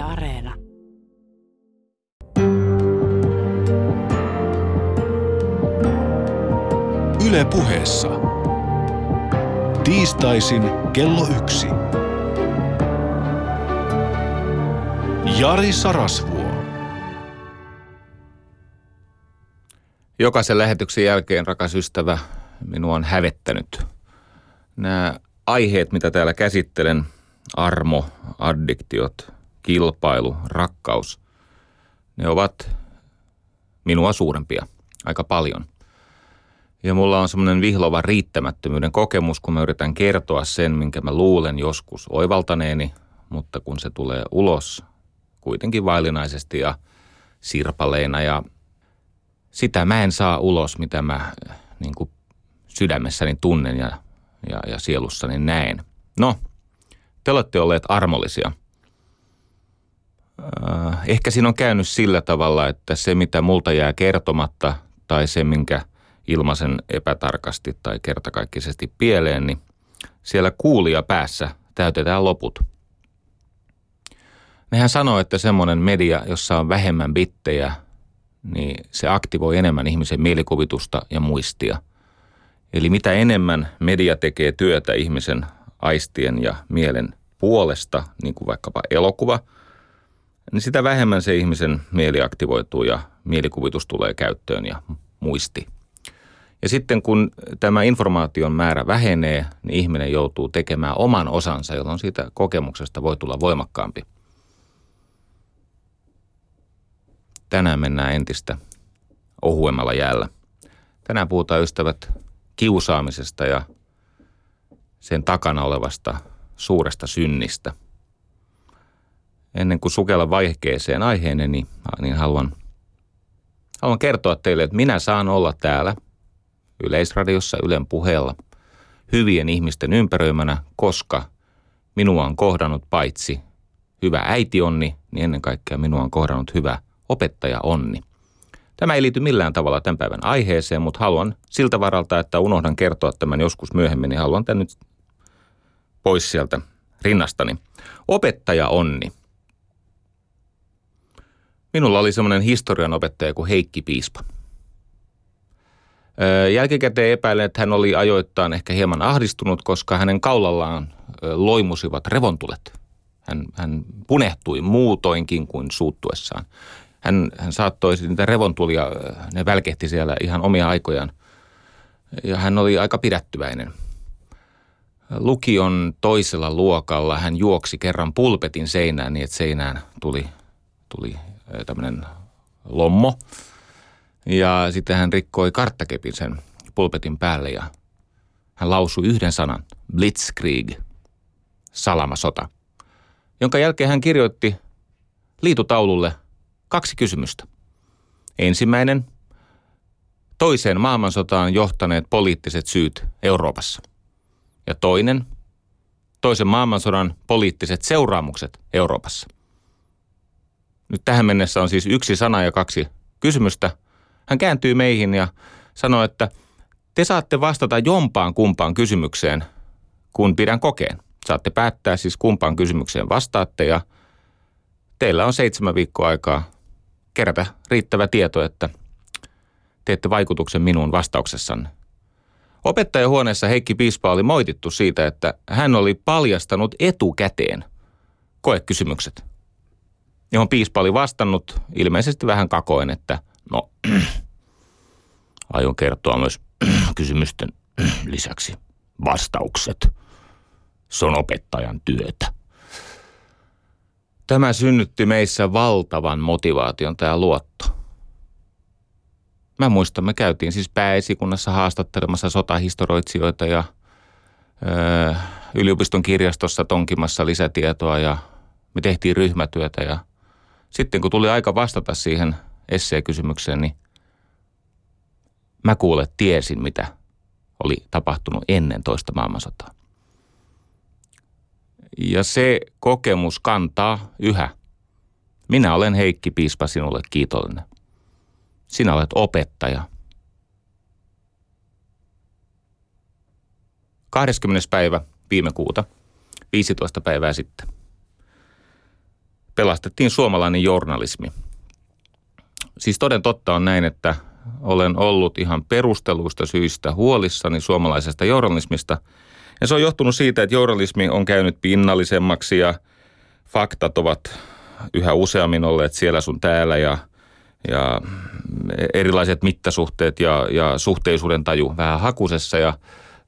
Yle Areena. Yle puheessa. Tiistaisin kello yksi. Jari Sarasvuo. Jokaisen lähetyksen jälkeen, rakas ystävä, minua on hävettänyt. Nämä aiheet, mitä täällä käsittelen, armo, addiktiot, kilpailu, rakkaus, ne ovat minua suurempia aika paljon. Ja mulla on semmoinen vihlova riittämättömyyden kokemus, kun mä yritän kertoa sen, minkä mä luulen joskus oivaltaneeni, mutta kun se tulee ulos kuitenkin vaillinaisesti ja sirpaleina ja sitä mä en saa ulos, mitä mä niin kuin sydämessäni tunnen ja, ja, ja sielussani näen. No, te olette olleet armollisia. Äh, ehkä siinä on käynyt sillä tavalla, että se mitä multa jää kertomatta tai se minkä ilmaisen epätarkasti tai kertakaikkisesti pieleen, niin siellä kuulija päässä täytetään loput. Nehän sanoo, että semmoinen media, jossa on vähemmän bittejä, niin se aktivoi enemmän ihmisen mielikuvitusta ja muistia. Eli mitä enemmän media tekee työtä ihmisen aistien ja mielen puolesta, niin kuin vaikkapa elokuva, niin sitä vähemmän se ihmisen mieli aktivoituu ja mielikuvitus tulee käyttöön ja muisti. Ja sitten kun tämä informaation määrä vähenee, niin ihminen joutuu tekemään oman osansa, jolloin siitä kokemuksesta voi tulla voimakkaampi. Tänään mennään entistä ohuemmalla jäällä. Tänään puhutaan ystävät kiusaamisesta ja sen takana olevasta suuresta synnistä. Ennen kuin sukella vaiheeseen aiheeseen, niin, niin haluan, haluan kertoa teille, että minä saan olla täällä Yleisradiossa Ylen puheella hyvien ihmisten ympäröimänä, koska minua on kohdannut paitsi hyvä äiti onni, niin ennen kaikkea minua on kohdannut hyvä opettaja onni. Tämä ei liity millään tavalla tämän päivän aiheeseen, mutta haluan siltä varalta, että unohdan kertoa tämän joskus myöhemmin, niin haluan tämän nyt pois sieltä rinnastani. Opettaja onni. Minulla oli semmoinen historian opettaja kuin Heikki Piispa. Jälkikäteen epäilen, että hän oli ajoittain ehkä hieman ahdistunut, koska hänen kaulallaan loimusivat revontulet. Hän, hän punehtui muutoinkin kuin suuttuessaan. Hän, hän saattoi niitä revontulia, ne välkehti siellä ihan omia aikojaan. Ja hän oli aika pidättyväinen – lukion toisella luokalla hän juoksi kerran pulpetin seinään niin, että seinään tuli, tuli tämmöinen lommo. Ja sitten hän rikkoi karttakepin sen pulpetin päälle ja hän lausui yhden sanan, Blitzkrieg, salamasota, jonka jälkeen hän kirjoitti liitutaululle kaksi kysymystä. Ensimmäinen, toiseen maailmansotaan johtaneet poliittiset syyt Euroopassa. Ja toinen, toisen maailmansodan poliittiset seuraamukset Euroopassa. Nyt tähän mennessä on siis yksi sana ja kaksi kysymystä. Hän kääntyy meihin ja sanoo, että te saatte vastata jompaan kumpaan kysymykseen, kun pidän kokeen. Saatte päättää siis kumpaan kysymykseen vastaatte ja teillä on seitsemän viikkoa aikaa kerätä riittävä tieto, että teette vaikutuksen minun vastauksessanne. Opettajahuoneessa Heikki Piispa oli moitittu siitä, että hän oli paljastanut etukäteen koekysymykset, johon Piispa oli vastannut ilmeisesti vähän kakoen, että no, aion kertoa myös kysymysten lisäksi vastaukset. Se on opettajan työtä. Tämä synnytti meissä valtavan motivaation, tämä luotto. Mä muistan, me käytiin siis pääesikunnassa haastattelemassa sotahistoroitsijoita ja ö, yliopiston kirjastossa tonkimassa lisätietoa ja me tehtiin ryhmätyötä ja sitten kun tuli aika vastata siihen esseekysymykseen, niin mä kuule tiesin, mitä oli tapahtunut ennen toista maailmansotaa. Ja se kokemus kantaa yhä. Minä olen Heikki Piispa sinulle kiitollinen. Sinä olet opettaja. 20. päivä viime kuuta, 15 päivää sitten. Pelastettiin suomalainen journalismi. Siis toden totta on näin, että olen ollut ihan perusteluista syistä huolissani suomalaisesta journalismista. Ja se on johtunut siitä, että journalismi on käynyt pinnallisemmaksi ja faktat ovat yhä useammin olleet siellä sun täällä ja, ja erilaiset mittasuhteet ja, ja suhteisuuden taju vähän hakusessa. Ja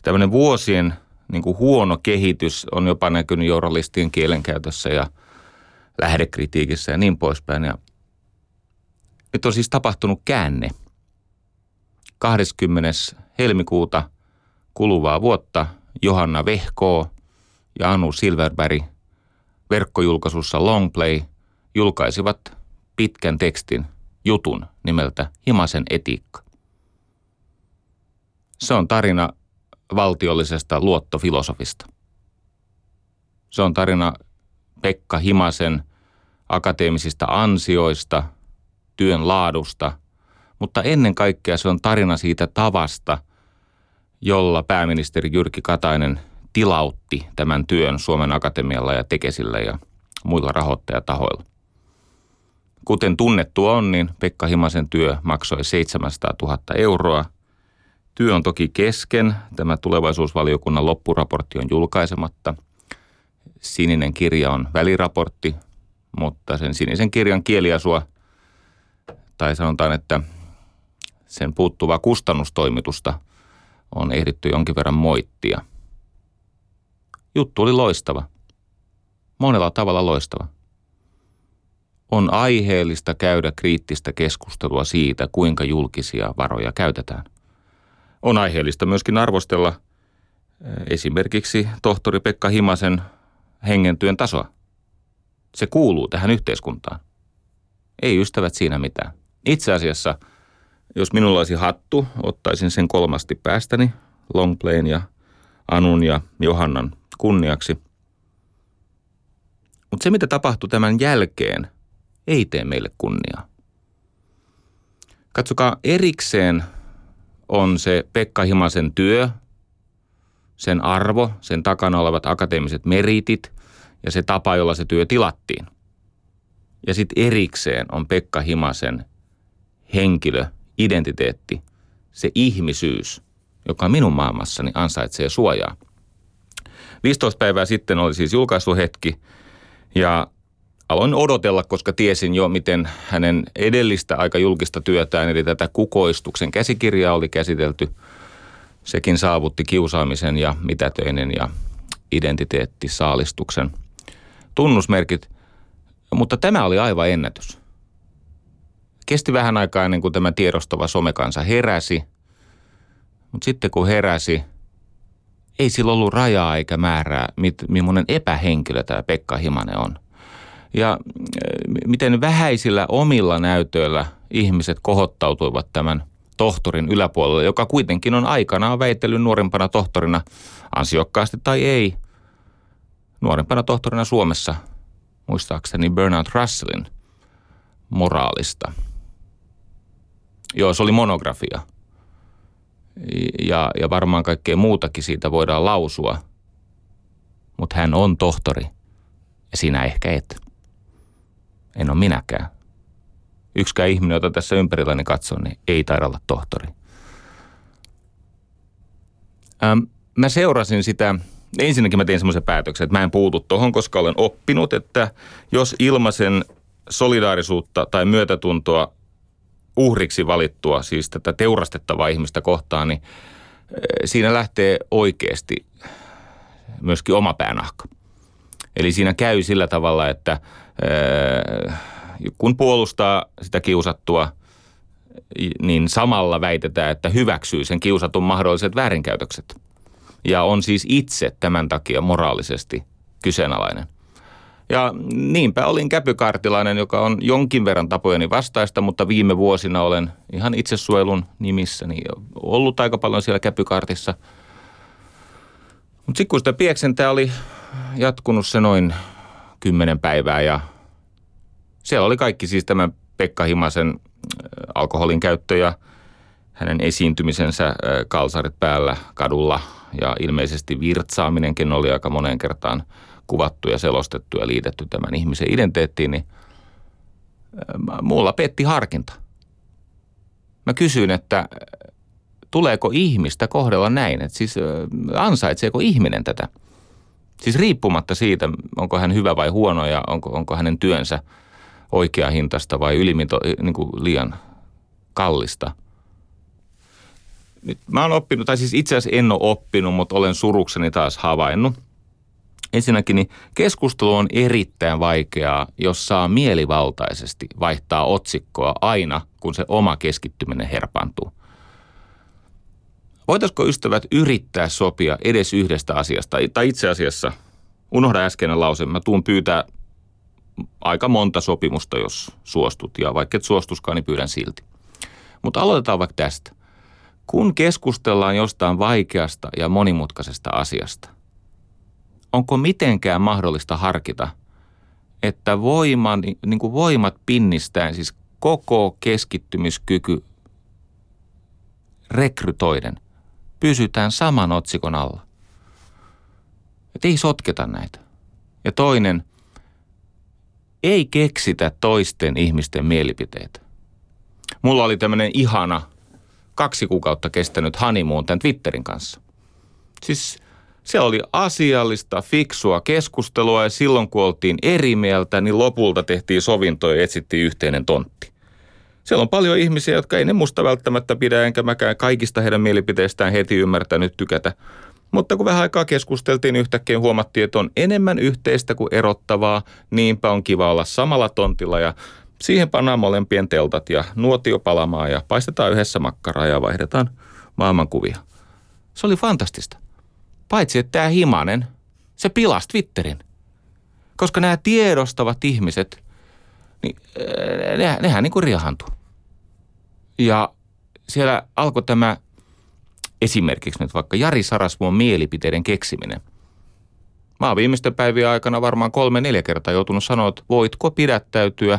tämmöinen vuosien niin kuin huono kehitys on jopa näkynyt journalistien kielenkäytössä ja lähdekritiikissä ja niin poispäin. Ja nyt on siis tapahtunut käänne. 20. helmikuuta kuluvaa vuotta Johanna Vehkoo ja Anu Silverberg verkkojulkaisussa Longplay julkaisivat pitkän tekstin jutun nimeltä Himasen etiikka. Se on tarina valtiollisesta luottofilosofista. Se on tarina Pekka Himasen akateemisista ansioista, työn laadusta, mutta ennen kaikkea se on tarina siitä tavasta, jolla pääministeri Jyrki Katainen tilautti tämän työn Suomen Akatemialla ja Tekesillä ja muilla rahoittajatahoilla. Kuten tunnettu on, niin Pekka Himasen työ maksoi 700 000 euroa. Työ on toki kesken. Tämä tulevaisuusvaliokunnan loppuraportti on julkaisematta. Sininen kirja on väliraportti, mutta sen sinisen kirjan kieliasua, tai sanotaan, että sen puuttuvaa kustannustoimitusta on ehditty jonkin verran moittia. Juttu oli loistava. Monella tavalla loistava on aiheellista käydä kriittistä keskustelua siitä, kuinka julkisia varoja käytetään. On aiheellista myöskin arvostella eh, esimerkiksi tohtori Pekka Himasen hengentyön tasoa. Se kuuluu tähän yhteiskuntaan. Ei ystävät siinä mitään. Itse asiassa, jos minulla olisi hattu, ottaisin sen kolmasti päästäni, Longplayn ja Anun ja Johannan kunniaksi. Mutta se, mitä tapahtui tämän jälkeen – ei tee meille kunniaa. Katsokaa, erikseen on se Pekka Himasen työ, sen arvo, sen takana olevat akateemiset meritit ja se tapa, jolla se työ tilattiin. Ja sitten erikseen on Pekka Himasen henkilö, identiteetti, se ihmisyys, joka minun maailmassani ansaitsee suojaa. 15 päivää sitten oli siis julkaisuhetki ja aloin odotella, koska tiesin jo, miten hänen edellistä aika julkista työtään, eli tätä kukoistuksen käsikirjaa oli käsitelty. Sekin saavutti kiusaamisen ja mitätöinen ja identiteettisaalistuksen tunnusmerkit, mutta tämä oli aivan ennätys. Kesti vähän aikaa ennen kuin tämä tiedostava somekansa heräsi, mutta sitten kun heräsi, ei sillä ollut rajaa eikä määrää, millainen epähenkilö tämä Pekka Himanen on – ja äh, miten vähäisillä omilla näytöillä ihmiset kohottautuivat tämän tohtorin yläpuolelle, joka kuitenkin on aikanaan väitellyt nuorempana tohtorina ansiokkaasti tai ei, nuorempana tohtorina Suomessa, muistaakseni Bernard Russellin moraalista. Joo, se oli monografia. Ja, ja varmaan kaikkea muutakin siitä voidaan lausua. Mutta hän on tohtori ja sinä ehkä et. En ole minäkään. Yksikään ihminen, jota tässä ympärilläni katson, niin ei taida olla tohtori. Ähm, mä seurasin sitä, ensinnäkin mä tein semmoisen päätöksen, että mä en puutu tohon, koska olen oppinut, että jos ilmaisen solidaarisuutta tai myötätuntoa uhriksi valittua, siis tätä teurastettavaa ihmistä kohtaan, niin siinä lähtee oikeasti myöskin oma päänahka. Eli siinä käy sillä tavalla, että kun puolustaa sitä kiusattua, niin samalla väitetään, että hyväksyy sen kiusatun mahdolliset väärinkäytökset. Ja on siis itse tämän takia moraalisesti kyseenalainen. Ja niinpä olin käpykartilainen, joka on jonkin verran tapojeni vastaista, mutta viime vuosina olen ihan itsesuojelun nimissäni ollut aika paljon siellä käpykartissa. Mutta sitten kun sitä pieksentää oli jatkunut se noin kymmenen päivää ja siellä oli kaikki siis tämän Pekka Himasen äh, alkoholin käyttö ja hänen esiintymisensä äh, kalsarit päällä kadulla ja ilmeisesti virtsaaminenkin oli aika moneen kertaan kuvattu ja selostettu ja liitetty tämän ihmisen identiteettiin, niin mulla petti harkinta. Mä kysyin, että tuleeko ihmistä kohdella näin, että siis ansaitseeko ihminen tätä. Siis riippumatta siitä, onko hän hyvä vai huono ja onko, onko hänen työnsä oikea hintasta vai ylimito, niin kuin liian kallista. Nyt mä oon oppinut, tai siis itse asiassa en ole oppinut, mutta olen surukseni taas havainnut. Ensinnäkin niin keskustelu on erittäin vaikeaa, jos saa mielivaltaisesti vaihtaa otsikkoa aina, kun se oma keskittyminen herpaantuu. Voitaisiko ystävät yrittää sopia edes yhdestä asiasta? Tai itse asiassa, unohda äskeinen lause, mä tuun pyytää aika monta sopimusta, jos suostut. Ja vaikka et suostuskaan, niin pyydän silti. Mutta aloitetaan vaikka tästä. Kun keskustellaan jostain vaikeasta ja monimutkaisesta asiasta, onko mitenkään mahdollista harkita, että voiman, niin kuin voimat pinnistäen, siis koko keskittymiskyky rekrytoiden, pysytään saman otsikon alla. Että ei sotketa näitä. Ja toinen, ei keksitä toisten ihmisten mielipiteitä. Mulla oli tämmöinen ihana kaksi kuukautta kestänyt honeymoon tämän Twitterin kanssa. Siis se oli asiallista, fiksua keskustelua ja silloin kun oltiin eri mieltä, niin lopulta tehtiin sovinto ja etsittiin yhteinen tontti. Siellä on paljon ihmisiä, jotka ei ne musta välttämättä pidä, enkä mäkään kaikista heidän mielipiteistään heti ymmärtänyt tykätä. Mutta kun vähän aikaa keskusteltiin, yhtäkkiä huomattiin, että on enemmän yhteistä kuin erottavaa, niinpä on kiva olla samalla tontilla ja siihen pannaan molempien teltat ja nuotio palamaan ja paistetaan yhdessä makkaraa ja vaihdetaan maailmankuvia. Se oli fantastista. Paitsi, että tämä Himanen, se pilasi Twitterin. Koska nämä tiedostavat ihmiset, niin ne, nehän niin kuin riahantuu. Ja siellä alkoi tämä esimerkiksi nyt vaikka Jari Sarasvuon mielipiteiden keksiminen. Mä oon viimeisten päivien aikana varmaan kolme neljä kertaa joutunut sanoa, että voitko pidättäytyä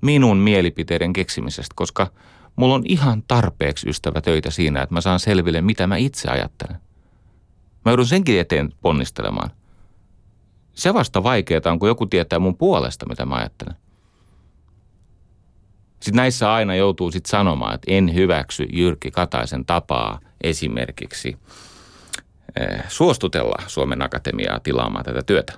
minun mielipiteiden keksimisestä, koska mulla on ihan tarpeeksi ystävä töitä siinä, että mä saan selville, mitä mä itse ajattelen. Mä joudun senkin eteen ponnistelemaan. Se vasta vaikeaa on, kun joku tietää mun puolesta, mitä mä ajattelen. Sitten näissä aina joutuu sitten sanomaan, että en hyväksy Jyrki Kataisen tapaa esimerkiksi eh, suostutella Suomen Akatemiaa tilaamaan tätä työtä.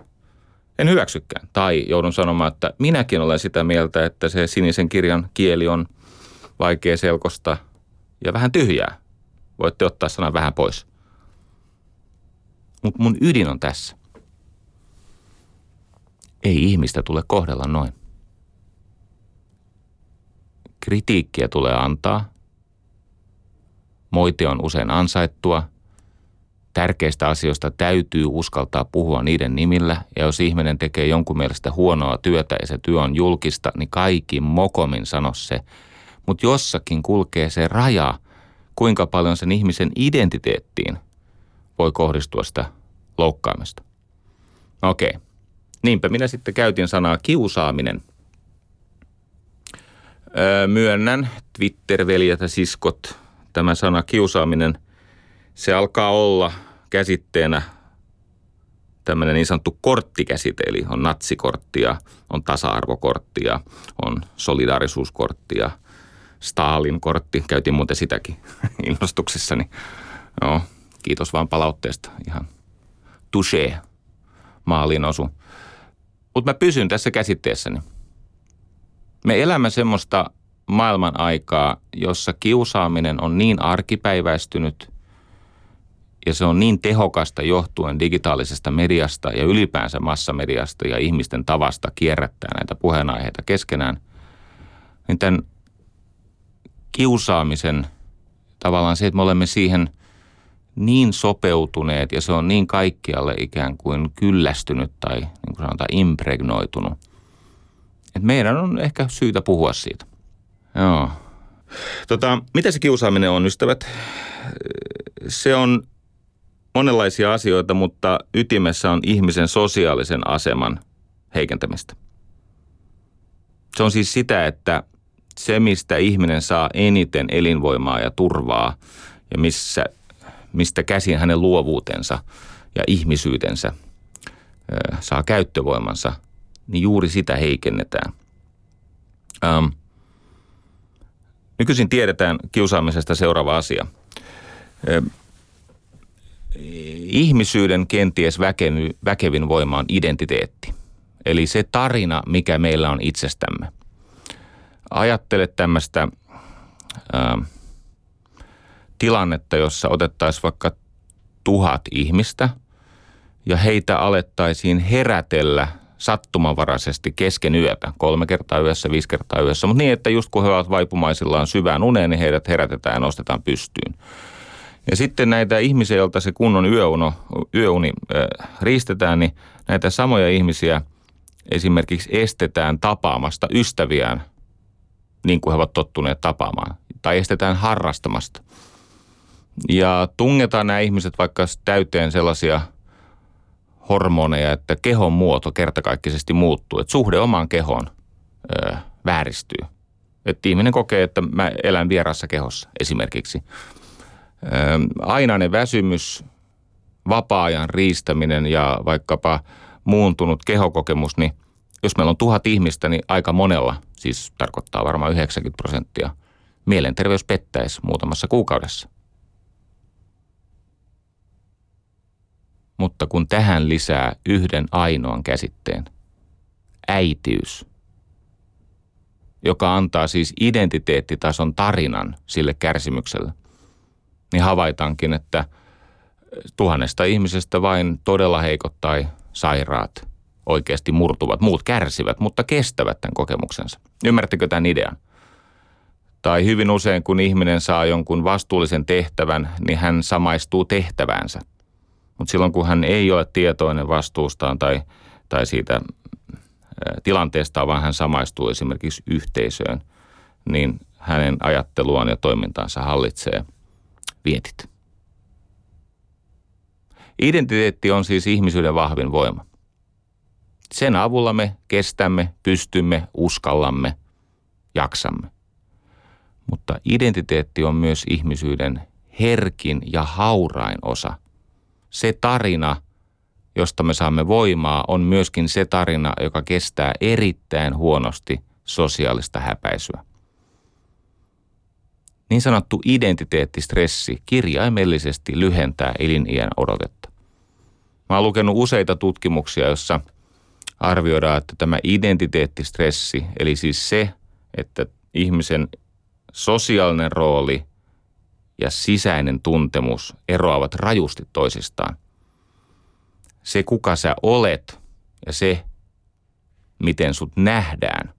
En hyväksykään. Tai joudun sanomaan, että minäkin olen sitä mieltä, että se sinisen kirjan kieli on vaikea selkosta ja vähän tyhjää. Voitte ottaa sanan vähän pois. Mutta mun ydin on tässä. Ei ihmistä tule kohdella noin. Kritiikkiä tulee antaa. Moite on usein ansaittua. Tärkeistä asioista täytyy uskaltaa puhua niiden nimillä, ja jos ihminen tekee jonkun mielestä huonoa työtä ja se työ on julkista, niin kaikki mokomin sano se. Mutta jossakin kulkee se raja, kuinka paljon sen ihmisen identiteettiin voi kohdistua sitä loukkaamista. Okei. Niinpä minä sitten käytin sanaa kiusaaminen – myönnän, Twitter-veljet ja siskot, tämä sana kiusaaminen, se alkaa olla käsitteenä tämmöinen niin sanottu korttikäsite, eli on natsikorttia, on tasa-arvokorttia, on solidaarisuuskorttia, Stalin-kortti, käytin muuten sitäkin innostuksissani. Joo, kiitos vaan palautteesta, ihan touché, maaliin osu. Mutta mä pysyn tässä käsitteessäni. Me elämme semmoista maailman aikaa, jossa kiusaaminen on niin arkipäiväistynyt ja se on niin tehokasta johtuen digitaalisesta mediasta ja ylipäänsä massamediasta ja ihmisten tavasta kierrättää näitä puheenaiheita keskenään, niin tämän kiusaamisen tavallaan se, että me olemme siihen niin sopeutuneet ja se on niin kaikkialle ikään kuin kyllästynyt tai niin kuin sanotaan impregnoitunut, et meidän on ehkä syytä puhua siitä. Joo. Tota, mitä se kiusaaminen on, ystävät? Se on monenlaisia asioita, mutta ytimessä on ihmisen sosiaalisen aseman heikentämistä. Se on siis sitä, että se, mistä ihminen saa eniten elinvoimaa ja turvaa ja missä, mistä käsin hänen luovuutensa ja ihmisyytensä saa käyttövoimansa, niin juuri sitä heikennetään. Ähm, nykyisin tiedetään kiusaamisesta seuraava asia. Ihmisyyden kenties väkevin voima on identiteetti. Eli se tarina, mikä meillä on itsestämme. Ajattele tämmöistä tilannetta, jossa otettaisiin vaikka tuhat ihmistä ja heitä alettaisiin herätellä sattumanvaraisesti kesken yötä, kolme kertaa yössä, viisi kertaa yössä, mutta niin, että just kun he ovat vaipumaisillaan syvään uneen, niin heidät herätetään ja nostetaan pystyyn. Ja sitten näitä ihmisiä, joilta se kunnon yöuno, yöuni äh, riistetään, niin näitä samoja ihmisiä esimerkiksi estetään tapaamasta ystäviään niin kuin he ovat tottuneet tapaamaan. Tai estetään harrastamasta. Ja tungetaan nämä ihmiset vaikka täyteen sellaisia hormoneja, että kehon muoto kertakaikkisesti muuttuu. Että suhde omaan kehoon ö, vääristyy. Että ihminen kokee, että mä elän vierassa kehossa esimerkiksi. Ö, ainainen väsymys, vapaa-ajan riistäminen ja vaikkapa muuntunut kehokokemus, niin jos meillä on tuhat ihmistä, niin aika monella, siis tarkoittaa varmaan 90 prosenttia, mielenterveys pettäisi muutamassa kuukaudessa. Mutta kun tähän lisää yhden ainoan käsitteen, äitiys, joka antaa siis identiteettitason tarinan sille kärsimykselle, niin havaitaankin, että tuhannesta ihmisestä vain todella heikot tai sairaat oikeasti murtuvat. Muut kärsivät, mutta kestävät tämän kokemuksensa. Ymmärrättekö tämän idean? Tai hyvin usein, kun ihminen saa jonkun vastuullisen tehtävän, niin hän samaistuu tehtäväänsä – mutta silloin kun hän ei ole tietoinen vastuustaan tai, tai siitä tilanteesta, vaan hän samaistuu esimerkiksi yhteisöön, niin hänen ajatteluaan ja toimintaansa hallitsee vietit. Identiteetti on siis ihmisyyden vahvin voima. Sen avulla me kestämme, pystymme, uskallamme, jaksamme. Mutta identiteetti on myös ihmisyyden herkin ja haurain osa – se tarina, josta me saamme voimaa, on myöskin se tarina, joka kestää erittäin huonosti sosiaalista häpäisyä. Niin sanottu identiteettistressi kirjaimellisesti lyhentää eliniän odotetta. Mä oon lukenut useita tutkimuksia, joissa arvioidaan, että tämä identiteettistressi, eli siis se, että ihmisen sosiaalinen rooli ja sisäinen tuntemus eroavat rajusti toisistaan. Se, kuka sä olet ja se, miten sut nähdään,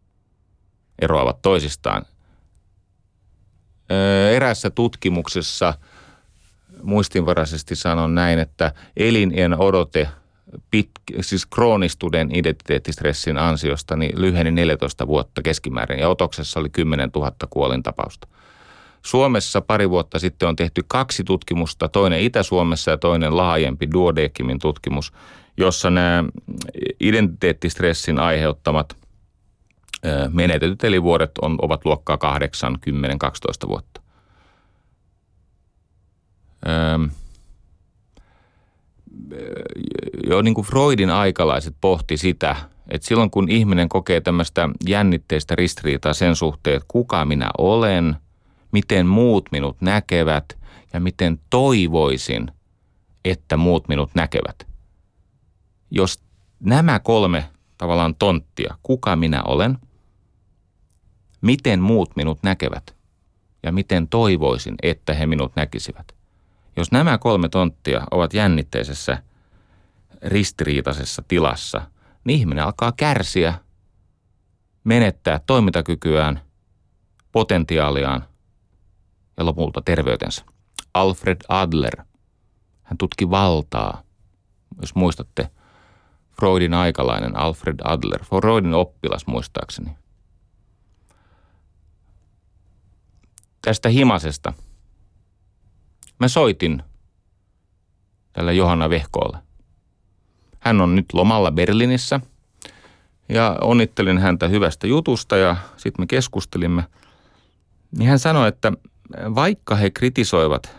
eroavat toisistaan. Erässä tutkimuksessa muistinvaraisesti sanon näin, että elinien odote pit, siis kroonistuneen identiteettistressin ansiosta niin lyheni 14 vuotta keskimäärin ja otoksessa oli 10 000 kuolintapausta. Suomessa pari vuotta sitten on tehty kaksi tutkimusta, toinen Itä-Suomessa ja toinen laajempi Duodekimin tutkimus, jossa nämä identiteettistressin aiheuttamat menetetyt elinvuodet on, ovat luokkaa 8, 10, 12 vuotta. jo niin kuin Freudin aikalaiset pohti sitä, että silloin kun ihminen kokee tämmöistä jännitteistä ristiriitaa sen suhteen, että kuka minä olen – miten muut minut näkevät ja miten toivoisin, että muut minut näkevät. Jos nämä kolme tavallaan tonttia, kuka minä olen, miten muut minut näkevät ja miten toivoisin, että he minut näkisivät. Jos nämä kolme tonttia ovat jännitteisessä, ristiriitaisessa tilassa, niin ihminen alkaa kärsiä, menettää toimintakykyään, potentiaaliaan ja lopulta terveytensä. Alfred Adler, hän tutki valtaa. Jos muistatte, Freudin aikalainen Alfred Adler, Freudin oppilas muistaakseni. Tästä himasesta mä soitin tällä Johanna Vehkoolle. Hän on nyt lomalla Berliinissä ja onnittelin häntä hyvästä jutusta ja sitten me keskustelimme. Niin hän sanoi, että vaikka he kritisoivat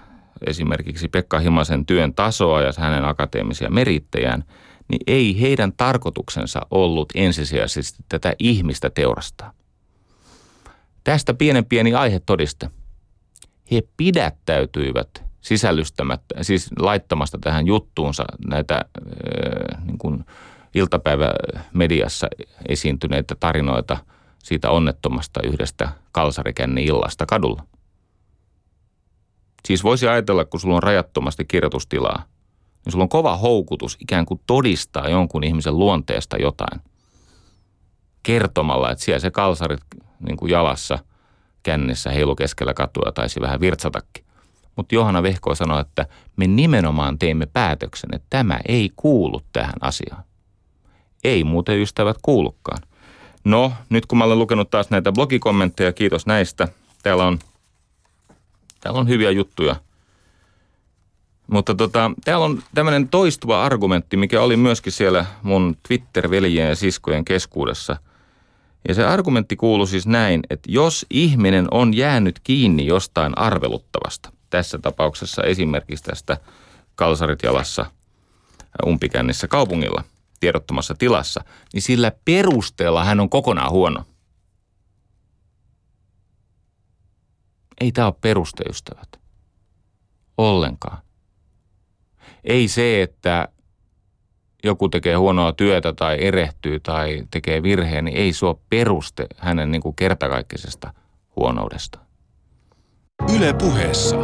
esimerkiksi Pekka Himasen työn tasoa ja hänen akateemisia merittejään, niin ei heidän tarkoituksensa ollut ensisijaisesti tätä ihmistä teurastaa. Tästä pienen pieni aihe todiste. He pidättäytyivät sisällystämättä, siis laittamasta tähän juttuunsa näitä äh, niin kuin iltapäivämediassa esiintyneitä tarinoita siitä onnettomasta yhdestä kalsarikänni illasta kadulla. Siis voisi ajatella, kun sulla on rajattomasti kirjoitustilaa, niin sulla on kova houkutus ikään kuin todistaa jonkun ihmisen luonteesta jotain. Kertomalla, että siellä se kalsarit niin kuin jalassa kännissä heilu keskellä katua taisi vähän virtsatakin. Mutta Johanna Vehko sanoi, että me nimenomaan teimme päätöksen, että tämä ei kuulu tähän asiaan. Ei muuten ystävät kuulukaan. No, nyt kun mä olen lukenut taas näitä blogikommentteja, kiitos näistä. Täällä on, täällä on hyviä juttuja. Mutta tota, täällä on tämmöinen toistuva argumentti, mikä oli myöskin siellä mun Twitter-veljien ja siskojen keskuudessa. Ja se argumentti kuuluu siis näin, että jos ihminen on jäänyt kiinni jostain arveluttavasta, tässä tapauksessa esimerkiksi tästä kalsarit jalassa umpikännissä kaupungilla – tiedottomassa tilassa, niin sillä perusteella hän on kokonaan huono. Ei tämä ole perusteystävät. Ollenkaan. Ei se, että joku tekee huonoa työtä tai erehtyy tai tekee virheen, niin ei ole peruste hänen niin kuin kertakaikkisesta huonoudesta. Yle puheessa.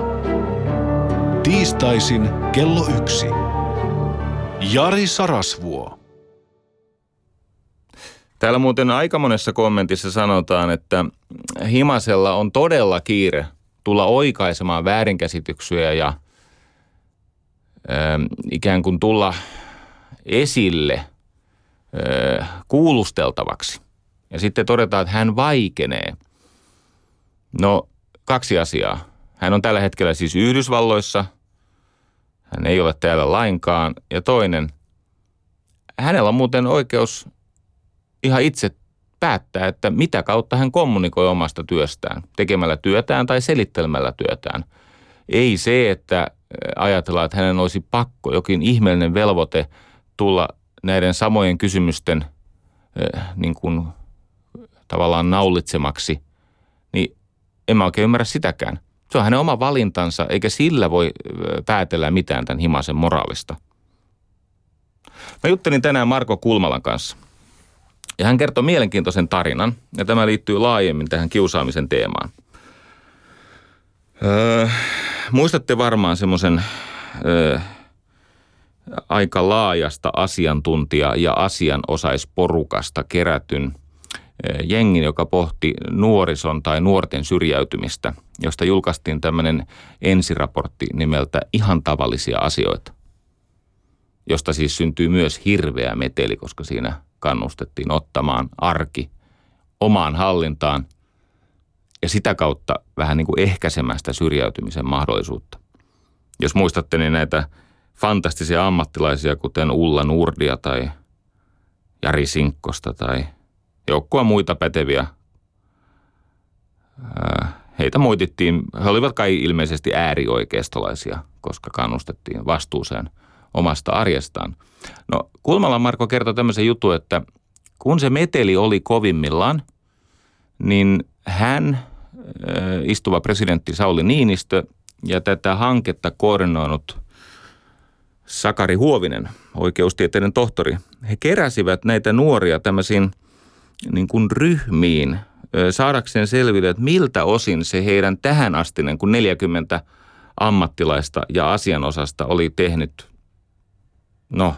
Tiistaisin kello yksi. Jari Sarasvuo. Täällä muuten aika monessa kommentissa sanotaan, että Himasella on todella kiire tulla oikaisemaan väärinkäsityksiä ja ö, ähm, ikään kuin tulla esille ö, äh, kuulusteltavaksi. Ja sitten todetaan, että hän vaikenee. No, kaksi asiaa. Hän on tällä hetkellä siis Yhdysvalloissa. Hän ei ole täällä lainkaan. Ja toinen, hänellä on muuten oikeus ihan itse päättää, että mitä kautta hän kommunikoi omasta työstään, tekemällä työtään tai selittelemällä työtään. Ei se, että ajatellaan, että hänen olisi pakko, jokin ihmeellinen velvoite tulla näiden samojen kysymysten niin kuin, tavallaan naulitsemaksi, niin en mä oikein ymmärrä sitäkään. Se on hänen oma valintansa, eikä sillä voi päätellä mitään tämän himasen moraalista. Mä juttelin tänään Marko Kulmalan kanssa. Ja hän kertoo mielenkiintoisen tarinan, ja tämä liittyy laajemmin tähän kiusaamisen teemaan. Öö, muistatte varmaan semmoisen öö, aika laajasta asiantuntija- ja asianosaisporukasta kerätyn öö, jengin, joka pohti nuorison tai nuorten syrjäytymistä, josta julkaistiin tämmöinen ensiraportti nimeltä Ihan tavallisia asioita, josta siis syntyy myös hirveä meteli, koska siinä kannustettiin ottamaan arki omaan hallintaan ja sitä kautta vähän niin kuin ehkäisemään sitä syrjäytymisen mahdollisuutta. Jos muistatte, niin näitä fantastisia ammattilaisia, kuten Ulla Nurdia tai Jari Sinkkosta tai joukkoa muita päteviä, heitä moitittiin, he olivat kai ilmeisesti äärioikeistolaisia, koska kannustettiin vastuuseen omasta arjestaan – No Kulmala Marko kertoi tämmöisen jutun, että kun se meteli oli kovimmillaan, niin hän, istuva presidentti Sauli Niinistö ja tätä hanketta koordinoinut Sakari Huovinen, oikeustieteiden tohtori, he keräsivät näitä nuoria tämmöisiin niin kuin ryhmiin saadakseen selville, että miltä osin se heidän tähän astinen, kun 40 ammattilaista ja asianosasta oli tehnyt, no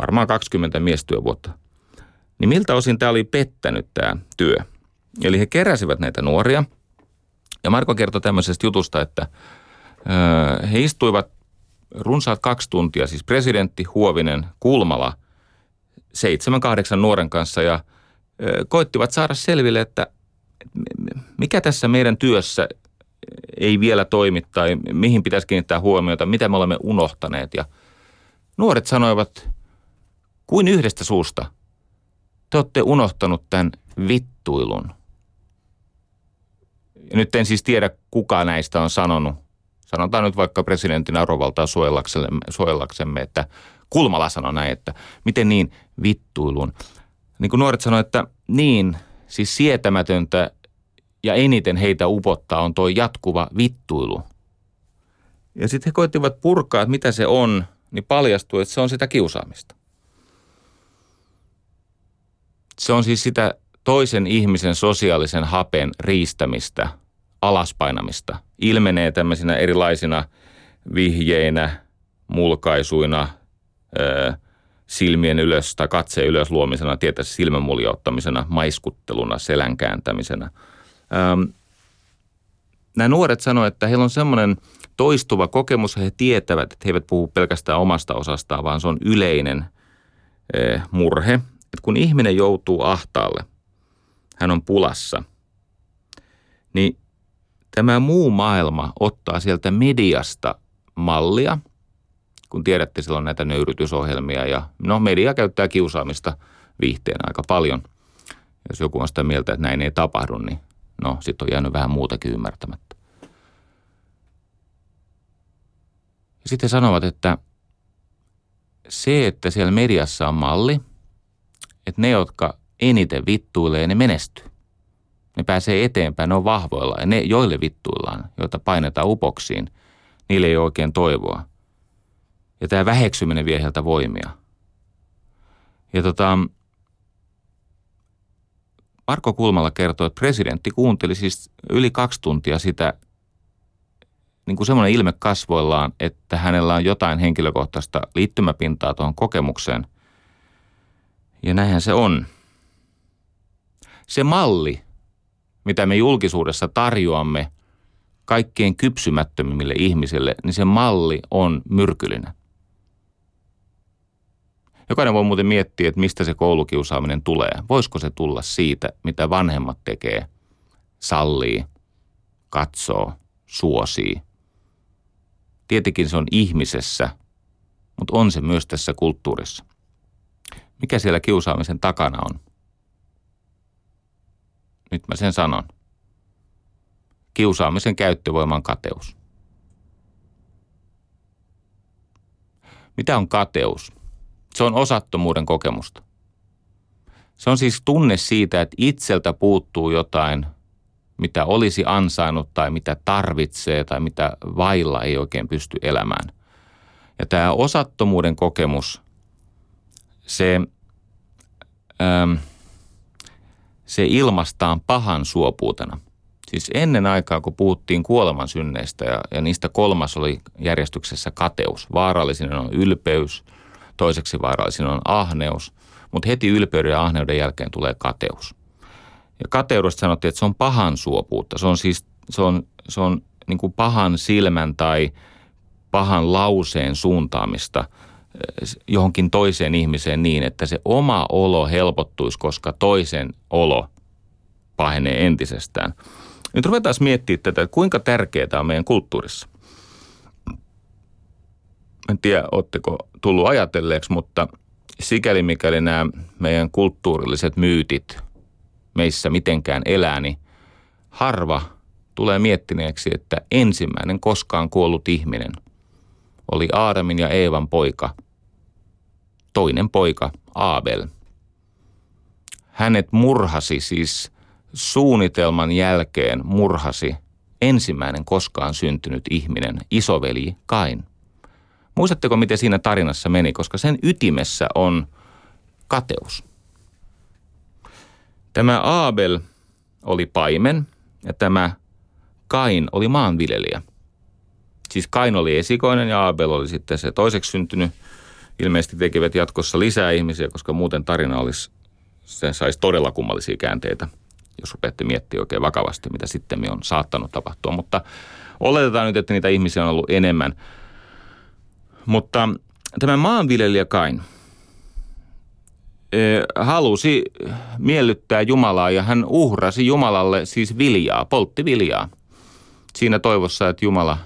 varmaan 20 miestyövuotta. Niin miltä osin tämä oli pettänyt tämä työ? Eli he keräsivät näitä nuoria. Ja Marko kertoi tämmöisestä jutusta, että he istuivat runsaat kaksi tuntia, siis presidentti Huovinen Kulmala, seitsemän, kahdeksan nuoren kanssa ja koittivat saada selville, että mikä tässä meidän työssä ei vielä toimi tai mihin pitäisi kiinnittää huomiota, mitä me olemme unohtaneet. Ja nuoret sanoivat kuin yhdestä suusta. Te olette unohtanut tämän vittuilun. Ja nyt en siis tiedä, kuka näistä on sanonut. Sanotaan nyt vaikka presidentin arvovaltaa suojellaksemme, että Kulmala sanoi näin, että miten niin vittuilun. Niin kuin nuoret sanoivat, että niin, siis sietämätöntä ja eniten heitä upottaa on tuo jatkuva vittuilu. Ja sitten he koittivat purkaa, että mitä se on, niin paljastui, että se on sitä kiusaamista. Se on siis sitä toisen ihmisen sosiaalisen hapen riistämistä, alaspainamista. Ilmenee tämmöisinä erilaisina vihjeinä, mulkaisuina, silmien ylös tai katseen ylös luomisena, tietäisi silmänmuljauttamisena, maiskutteluna, selän kääntämisenä. Nämä nuoret sanoivat, että heillä on semmoinen toistuva kokemus, he tietävät, että he eivät puhu pelkästään omasta osastaan, vaan se on yleinen murhe. Että kun ihminen joutuu ahtaalle, hän on pulassa, niin tämä muu maailma ottaa sieltä mediasta mallia – kun tiedätte, silloin näitä nöyrytysohjelmia ja no media käyttää kiusaamista viihteenä aika paljon. Jos joku on sitä mieltä, että näin ei tapahdu, niin no sitten on jäänyt vähän muutakin ymmärtämättä. Ja sitten sanovat, että se, että siellä mediassa on malli, että ne, jotka eniten vittuilee, ne menestyy. Ne pääsee eteenpäin, ne on vahvoilla ja ne, joille vittuillaan, joita painetaan upoksiin, niille ei ole oikein toivoa – ja tämä väheksyminen vie heiltä voimia. Ja tota, Marko Kulmalla kertoi, että presidentti kuunteli siis yli kaksi tuntia sitä, niin kuin semmoinen ilme kasvoillaan, että hänellä on jotain henkilökohtaista liittymäpintaa tuohon kokemukseen. Ja näinhän se on. Se malli, mitä me julkisuudessa tarjoamme kaikkien kypsymättömimmille ihmisille, niin se malli on myrkyllinen. Jokainen voi muuten miettiä, että mistä se koulukiusaaminen tulee. Voisiko se tulla siitä, mitä vanhemmat tekee, sallii, katsoo, suosii. Tietenkin se on ihmisessä, mutta on se myös tässä kulttuurissa. Mikä siellä kiusaamisen takana on? Nyt mä sen sanon. Kiusaamisen käyttövoiman kateus. Mitä on kateus? Se on osattomuuden kokemusta. Se on siis tunne siitä, että itseltä puuttuu jotain, mitä olisi ansainnut tai mitä tarvitsee tai mitä vailla ei oikein pysty elämään. Ja tämä osattomuuden kokemus, se, ähm, se ilmastaan pahan suopuutena. Siis ennen aikaa, kun puhuttiin kuolemansynneistä ja, ja niistä kolmas oli järjestyksessä kateus. Vaarallinen on ylpeys – toiseksi vaarallisin on ahneus, mutta heti ylpeyden ja ahneuden jälkeen tulee kateus. Ja kateudesta sanottiin, että se on pahan suopuutta. Se on siis se on, se on niin kuin pahan silmän tai pahan lauseen suuntaamista eh, johonkin toiseen ihmiseen niin, että se oma olo helpottuisi, koska toisen olo pahenee entisestään. Nyt ruvetaan miettimään tätä, että kuinka tärkeää on meidän kulttuurissa en tiedä, oletteko tullut ajatelleeksi, mutta sikäli mikäli nämä meidän kulttuurilliset myytit meissä mitenkään elää, niin harva tulee miettineeksi, että ensimmäinen koskaan kuollut ihminen oli Aadamin ja Eevan poika, toinen poika Abel. Hänet murhasi siis suunnitelman jälkeen murhasi ensimmäinen koskaan syntynyt ihminen, isoveli Kain – Muistatteko, miten siinä tarinassa meni, koska sen ytimessä on kateus. Tämä Abel oli paimen ja tämä Kain oli maanviljelijä. Siis Kain oli esikoinen ja Abel oli sitten se toiseksi syntynyt. Ilmeisesti tekevät jatkossa lisää ihmisiä, koska muuten tarina olisi, se saisi todella kummallisia käänteitä, jos rupeatte miettiä oikein vakavasti, mitä sitten on saattanut tapahtua. Mutta oletetaan nyt, että niitä ihmisiä on ollut enemmän – mutta tämä maanviljelijä Kain halusi miellyttää Jumalaa ja hän uhrasi Jumalalle siis viljaa, poltti viljaa. Siinä toivossa, että Jumala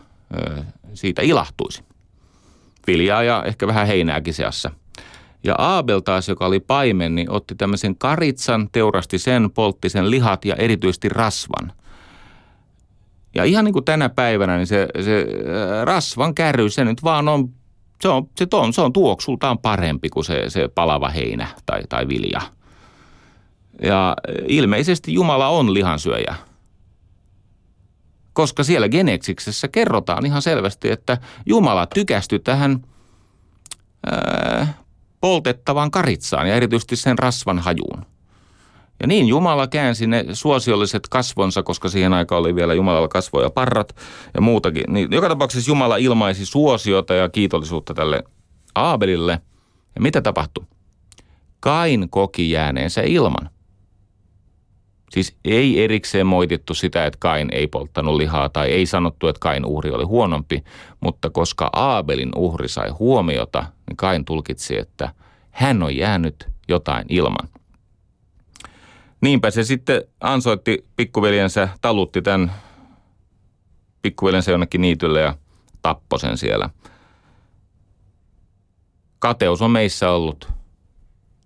siitä ilahtuisi. Viljaa ja ehkä vähän heinääkin seassa. Ja Aabel taas, joka oli paimen, niin otti tämmöisen karitsan, teurasti sen, poltti sen lihat ja erityisesti rasvan. Ja ihan niin kuin tänä päivänä, niin se, se rasvan kärry, se nyt vaan on se on, se on, se on tuoksultaan parempi kuin se, se palava heinä tai, tai vilja. Ja ilmeisesti Jumala on lihansyöjä. Koska siellä Geneksiksessä kerrotaan ihan selvästi, että Jumala tykästyi tähän ää, poltettavaan karitsaan ja erityisesti sen rasvan hajuun. Ja niin Jumala käänsi ne suosiolliset kasvonsa, koska siihen aikaan oli vielä Jumalalla kasvoja parrat ja muutakin. Niin joka tapauksessa Jumala ilmaisi suosiota ja kiitollisuutta tälle Aabelille. Ja mitä tapahtui? Kain koki jääneensä ilman. Siis ei erikseen moitittu sitä, että Kain ei polttanut lihaa tai ei sanottu, että Kain uhri oli huonompi, mutta koska Aabelin uhri sai huomiota, niin Kain tulkitsi, että hän on jäänyt jotain ilman. Niinpä se sitten ansoitti pikkuveljensä, talutti tämän pikkuveljensä jonnekin niitylle ja tappoi sen siellä. Kateus on meissä ollut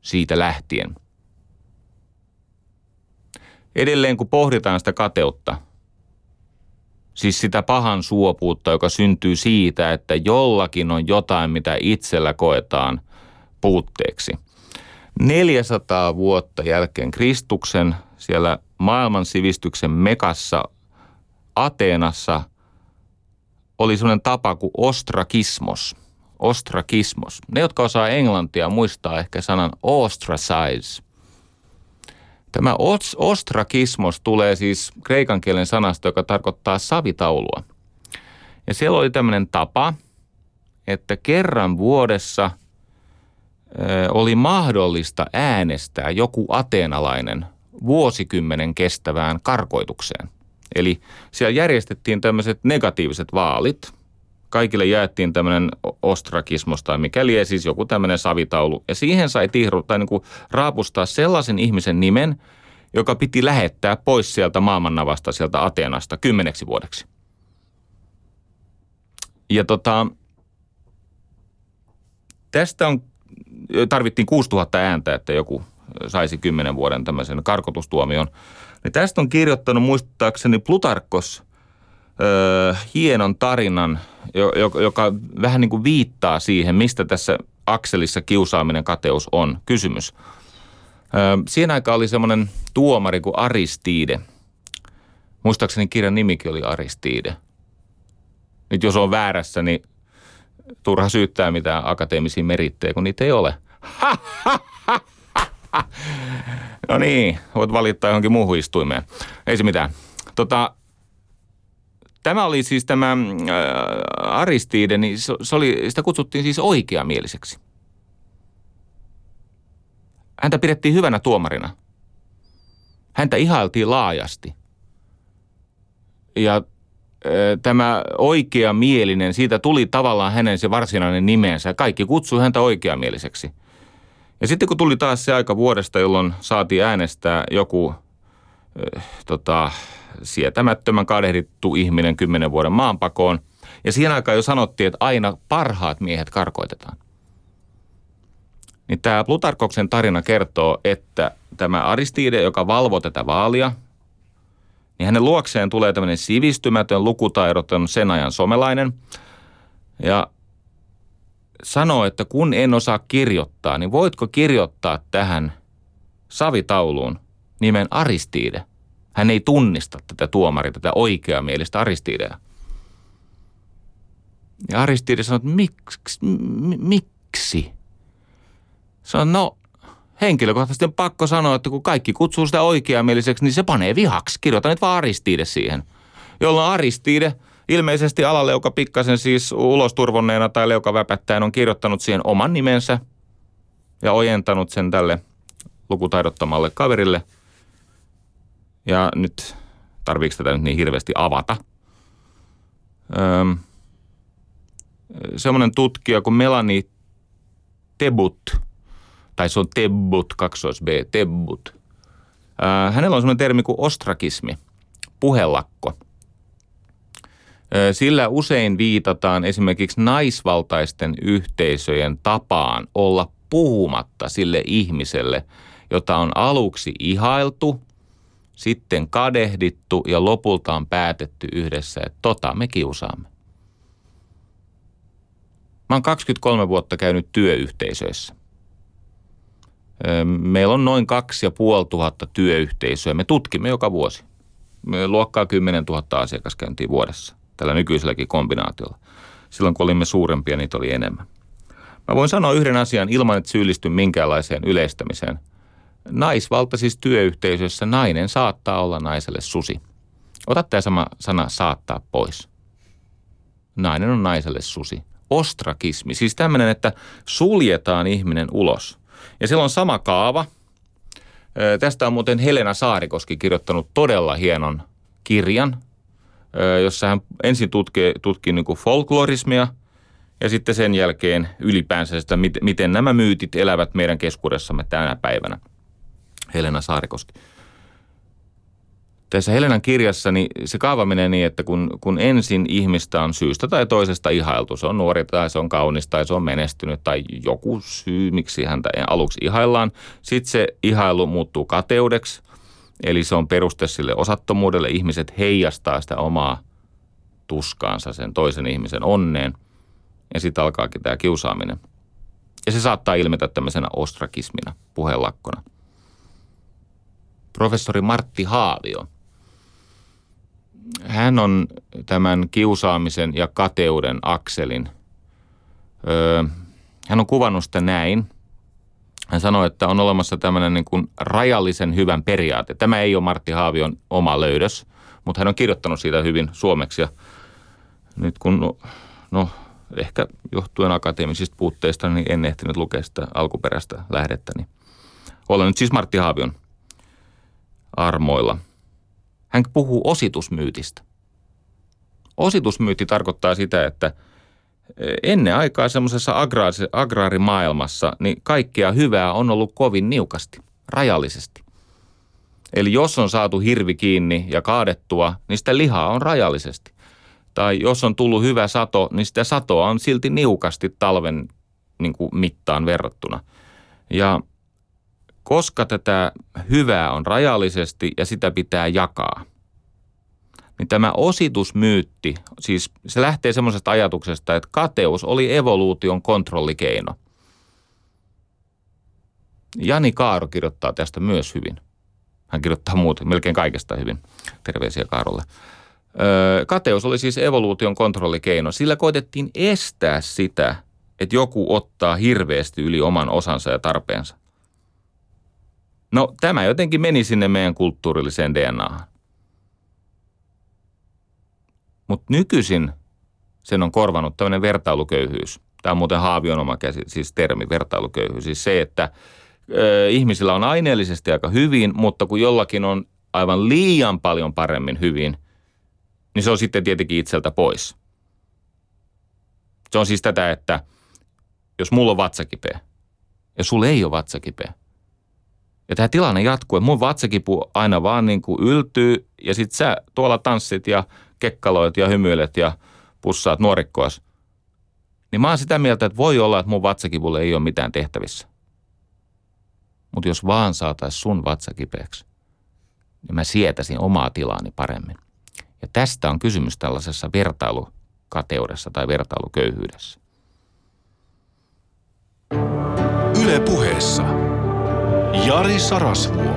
siitä lähtien. Edelleen kun pohditaan sitä kateutta, siis sitä pahan suopuutta, joka syntyy siitä, että jollakin on jotain, mitä itsellä koetaan puutteeksi – 400 vuotta jälkeen Kristuksen siellä maailman sivistyksen mekassa Ateenassa oli sellainen tapa kuin ostrakismos. Ostrakismos. Ne, jotka osaa englantia, muistaa ehkä sanan ostracize. Tämä ostrakismos tulee siis kreikan kielen sanasta, joka tarkoittaa savitaulua. Ja siellä oli tämmöinen tapa, että kerran vuodessa – oli mahdollista äänestää joku ateenalainen vuosikymmenen kestävään karkoitukseen. Eli siellä järjestettiin tämmöiset negatiiviset vaalit. Kaikille jaettiin tämmöinen ostrakismos tai mikäli siis joku tämmöinen savitaulu. Ja siihen sai tihruttaa niin kuin raapustaa sellaisen ihmisen nimen, joka piti lähettää pois sieltä maamannavasta, sieltä Ateenasta kymmeneksi vuodeksi. Ja tota, tästä on tarvittiin 6000 ääntä, että joku saisi 10 vuoden tämmöisen karkotustuomion. Niin tästä on kirjoittanut muistaakseni Plutarkos ö, hienon tarinan, joka, joka vähän niin kuin viittaa siihen, mistä tässä akselissa kiusaaminen kateus on kysymys. Ö, siinä aikaan oli semmoinen tuomari kuin Aristide. Muistaakseni kirjan nimikin oli Aristide. Nyt jos on väärässä, niin turha syyttää mitään akateemisia merittejä, kun niitä ei ole. no niin, voit valittaa johonkin muuhun istuimeen. Ei se mitään. Tota, tämä oli siis tämä äh, Aristide, niin se, se oli, sitä kutsuttiin siis oikeamieliseksi. Häntä pidettiin hyvänä tuomarina. Häntä ihailtiin laajasti. Ja tämä oikeamielinen, siitä tuli tavallaan hänen se varsinainen nimensä. Kaikki kutsui häntä oikeamieliseksi. Ja sitten kun tuli taas se aika vuodesta, jolloin saatiin äänestää joku äh, tota, sietämättömän kadehdittu ihminen kymmenen vuoden maanpakoon, ja siihen aikaan jo sanottiin, että aina parhaat miehet karkoitetaan. Niin tämä Plutarkoksen tarina kertoo, että tämä Aristide, joka valvoi tätä vaalia – niin hänen luokseen tulee tämmöinen sivistymätön, lukutaidoton, sen ajan somelainen. Ja sanoo, että kun en osaa kirjoittaa, niin voitko kirjoittaa tähän savitauluun nimen Aristide? Hän ei tunnista tätä tuomari, tätä oikeamielistä Aristidea. Ja Aristide sanoo, että miksi? miksi? Sanoo, no henkilökohtaisesti on pakko sanoa, että kun kaikki kutsuu sitä oikeamieliseksi, niin se panee vihaksi. Kirjoitan nyt vaan Aristide siihen. Jolloin Aristide ilmeisesti alaleuka pikkasen siis ulosturvonneena tai leuka väpättäen on kirjoittanut siihen oman nimensä ja ojentanut sen tälle lukutaidottomalle kaverille. Ja nyt tarviiko tätä nyt niin hirveästi avata? Öm, semmoinen tutkija kuin Melanie Tebut – tai se on tebbut, kaksois B, tebbut. hänellä on sellainen termi kuin ostrakismi, puhelakko. Sillä usein viitataan esimerkiksi naisvaltaisten yhteisöjen tapaan olla puhumatta sille ihmiselle, jota on aluksi ihailtu, sitten kadehdittu ja lopulta on päätetty yhdessä, että tota me kiusaamme. Mä oon 23 vuotta käynyt työyhteisöissä. Meillä on noin 2500 työyhteisöä. Me tutkimme joka vuosi. Me luokkaa 10 000 asiakaskäyntiä vuodessa tällä nykyiselläkin kombinaatiolla. Silloin kun olimme suurempia, niitä oli enemmän. Mä voin sanoa yhden asian ilman, että syyllistyn minkäänlaiseen yleistämiseen. Naisvaltaisissa työyhteisöissä nainen saattaa olla naiselle susi. Ota tämä sama sana saattaa pois. Nainen on naiselle susi. Ostrakismi, siis tämmöinen, että suljetaan ihminen ulos. Ja silloin sama kaava. Tästä on muuten Helena Saarikoski kirjoittanut todella hienon kirjan, jossa hän ensin tutkii, tutkii niin kuin folklorismia ja sitten sen jälkeen ylipäänsä sitä, miten nämä myytit elävät meidän keskuudessamme tänä päivänä. Helena Saarikoski. Tässä Helenan kirjassa niin se kaava menee niin, että kun, kun ensin ihmistä on syystä tai toisesta ihailtu, se on nuori tai se on kaunis tai se on menestynyt tai joku syy, miksi häntä aluksi ihaillaan, sitten se ihailu muuttuu kateudeksi, eli se on peruste sille osattomuudelle. Ihmiset heijastaa sitä omaa tuskaansa sen toisen ihmisen onneen ja sitten alkaakin tämä kiusaaminen. Ja se saattaa ilmetä tämmöisenä ostrakismina, puheenlakkona. Professori Martti Haavio – hän on tämän kiusaamisen ja kateuden akselin. Öö, hän on kuvannut sitä näin. Hän sanoi, että on olemassa tämmöinen niin kuin rajallisen hyvän periaate. Tämä ei ole Martti Haavion oma löydös, mutta hän on kirjoittanut siitä hyvin suomeksi. Ja nyt kun, no, no ehkä johtuen akateemisista puutteista, niin en ehtinyt lukea sitä alkuperäistä lähdettä. Niin olen nyt siis Martti Haavion armoilla – hän puhuu ositusmyytistä. Ositusmyytti tarkoittaa sitä, että eh, ennen aikaa semmoisessa agraarimaailmassa niin kaikkea hyvää on ollut kovin niukasti, rajallisesti. Eli jos on saatu hirvi kiinni ja kaadettua, niin sitä lihaa on rajallisesti. Tai jos on tullut hyvä sato, niin sitä satoa on silti niukasti talven niin kuin mittaan verrattuna. Ja koska tätä hyvää on rajallisesti ja sitä pitää jakaa, niin tämä ositusmyytti, siis se lähtee semmoisesta ajatuksesta, että kateus oli evoluution kontrollikeino. Jani Kaaro kirjoittaa tästä myös hyvin. Hän kirjoittaa muut, melkein kaikesta hyvin. Terveisiä Kaarolle. Öö, kateus oli siis evoluution kontrollikeino. Sillä koitettiin estää sitä, että joku ottaa hirveästi yli oman osansa ja tarpeensa. No tämä jotenkin meni sinne meidän kulttuurilliseen DNAhan. Mutta nykyisin sen on korvanut tämmöinen vertailuköyhyys. Tämä on muuten Haavion oma käsi, siis termi vertailuköyhyys. Siis se, että ö, ihmisillä on aineellisesti aika hyvin, mutta kun jollakin on aivan liian paljon paremmin hyvin, niin se on sitten tietenkin itseltä pois. Se on siis tätä, että jos mulla on vatsakipeä ja sulla ei ole vatsakipeä, ja tämä tilanne jatkuu, että mun vatsakipu aina vaan niin kuin yltyy ja sit sä tuolla tanssit ja kekkaloit ja hymyilet ja pussaat nuorikkoas. Niin mä oon sitä mieltä, että voi olla, että mun vatsakipulle ei ole mitään tehtävissä. Mutta jos vaan saatais sun vatsakipeäksi, niin mä sietäisin omaa tilaani paremmin. Ja tästä on kysymys tällaisessa vertailukateudessa tai vertailuköyhyydessä. Yle puheessa. Jari Sarasvuo.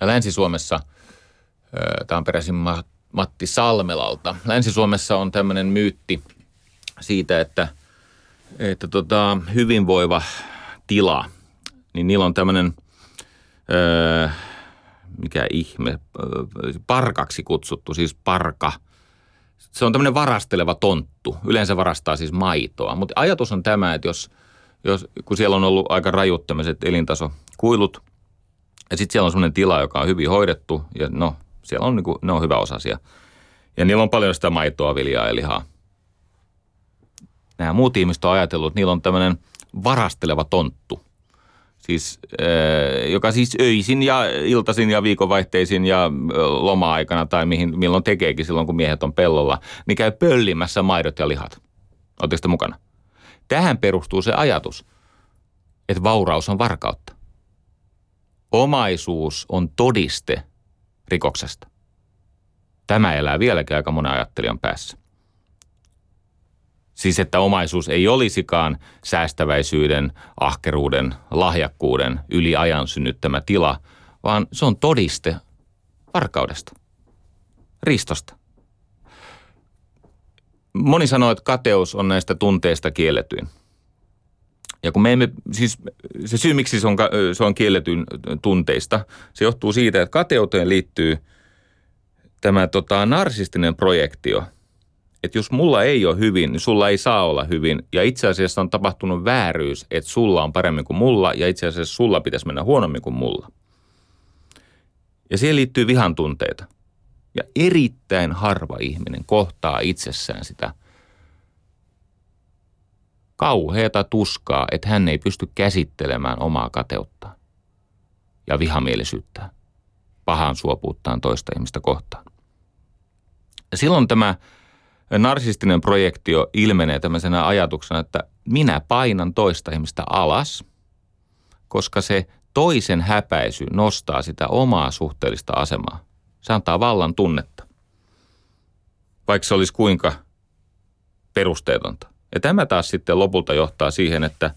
Länsi-Suomessa, tämä on peräisin Matti Salmelalta. Länsi-Suomessa on tämmöinen myytti siitä, että, että tota, hyvinvoiva tila, niin niillä on tämmöinen, mikä ihme, parkaksi kutsuttu, siis parka. Se on tämmöinen varasteleva tonttu. Yleensä varastaa siis maitoa. Mutta ajatus on tämä, että jos – jos, kun siellä on ollut aika rajut tämmöiset elintasokuilut, ja sitten siellä on semmoinen tila, joka on hyvin hoidettu, ja no, siellä on, niinku, ne on hyvä osasia. Ja niillä on paljon sitä maitoa, viljaa ja lihaa. Nämä muut ihmiset on ajatellut, että niillä on tämmöinen varasteleva tonttu. Siis, äh, joka siis öisin ja iltaisin ja viikonvaihteisin ja loma-aikana tai mihin, milloin tekeekin silloin, kun miehet on pellolla, niin käy pöllimässä maidot ja lihat. Oletteko mukana? Tähän perustuu se ajatus, että vauraus on varkautta. Omaisuus on todiste rikoksesta. Tämä elää vieläkin aika monen ajattelijan päässä. Siis että omaisuus ei olisikaan säästäväisyyden, ahkeruuden, lahjakkuuden yli ajan synnyttämä tila, vaan se on todiste varkaudesta, ristosta. Moni sanoo, että kateus on näistä tunteista kielletyin. Ja kun me emme, siis se syy miksi se on, se on kielletyn tunteista, se johtuu siitä, että kateuteen liittyy tämä tota, narsistinen projektio – että jos mulla ei ole hyvin, niin sulla ei saa olla hyvin. Ja itse asiassa on tapahtunut vääryys, että sulla on paremmin kuin mulla ja itse asiassa sulla pitäisi mennä huonommin kuin mulla. Ja siihen liittyy vihan tunteita. Ja erittäin harva ihminen kohtaa itsessään sitä kauheata tuskaa, että hän ei pysty käsittelemään omaa kateuttaan ja vihamielisyyttään, pahan suopuuttaan toista ihmistä kohtaan. Ja silloin tämä narsistinen projektio ilmenee tämmöisenä ajatuksena, että minä painan toista ihmistä alas, koska se toisen häpäisy nostaa sitä omaa suhteellista asemaa. Se antaa vallan tunnetta, vaikka se olisi kuinka perusteetonta. Ja tämä taas sitten lopulta johtaa siihen, että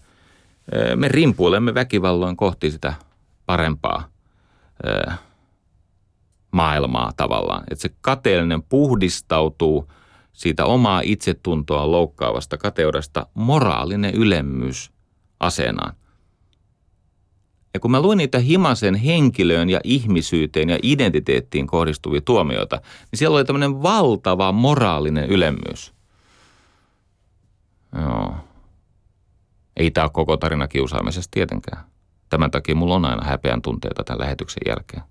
me rimpuilemme väkivalloin kohti sitä parempaa maailmaa tavallaan. Että se kateellinen puhdistautuu – siitä omaa itsetuntoa loukkaavasta kateudesta moraalinen ylemmyys asenaan. Ja kun mä luin niitä Himasen henkilöön ja ihmisyyteen ja identiteettiin kohdistuvia tuomioita, niin siellä oli tämmöinen valtava moraalinen ylemmyys. Joo. Ei tämä koko tarina kiusaamisesta tietenkään. Tämän takia mulla on aina häpeän tunteita tämän lähetyksen jälkeen.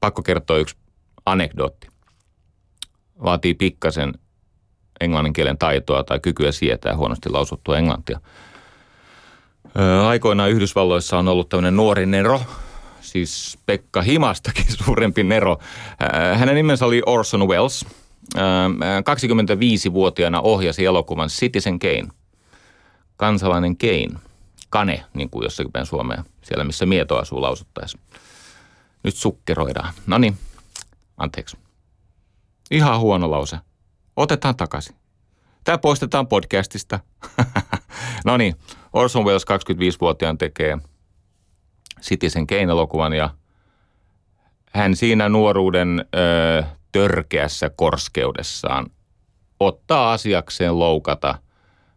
Pakko kertoa yksi anekdootti vaatii pikkasen englannin kielen taitoa tai kykyä sietää huonosti lausuttua englantia. Aikoinaan Yhdysvalloissa on ollut tämmöinen nuori Nero, siis Pekka Himastakin suurempi Nero. Hänen nimensä oli Orson Welles. 25-vuotiaana ohjasi elokuvan Citizen Kane. Kansalainen Kane. Kane, niin kuin jossakin päin Suomea, siellä missä mieto asuu lausuttaessa. Nyt sukkeroidaan. No niin, anteeksi. Ihan huono lause. Otetaan takaisin. Tämä poistetaan podcastista. no niin, Orson Welles 25-vuotiaan tekee Citizen Kane-elokuvan ja hän siinä nuoruuden ö, törkeässä korskeudessaan ottaa asiakseen loukata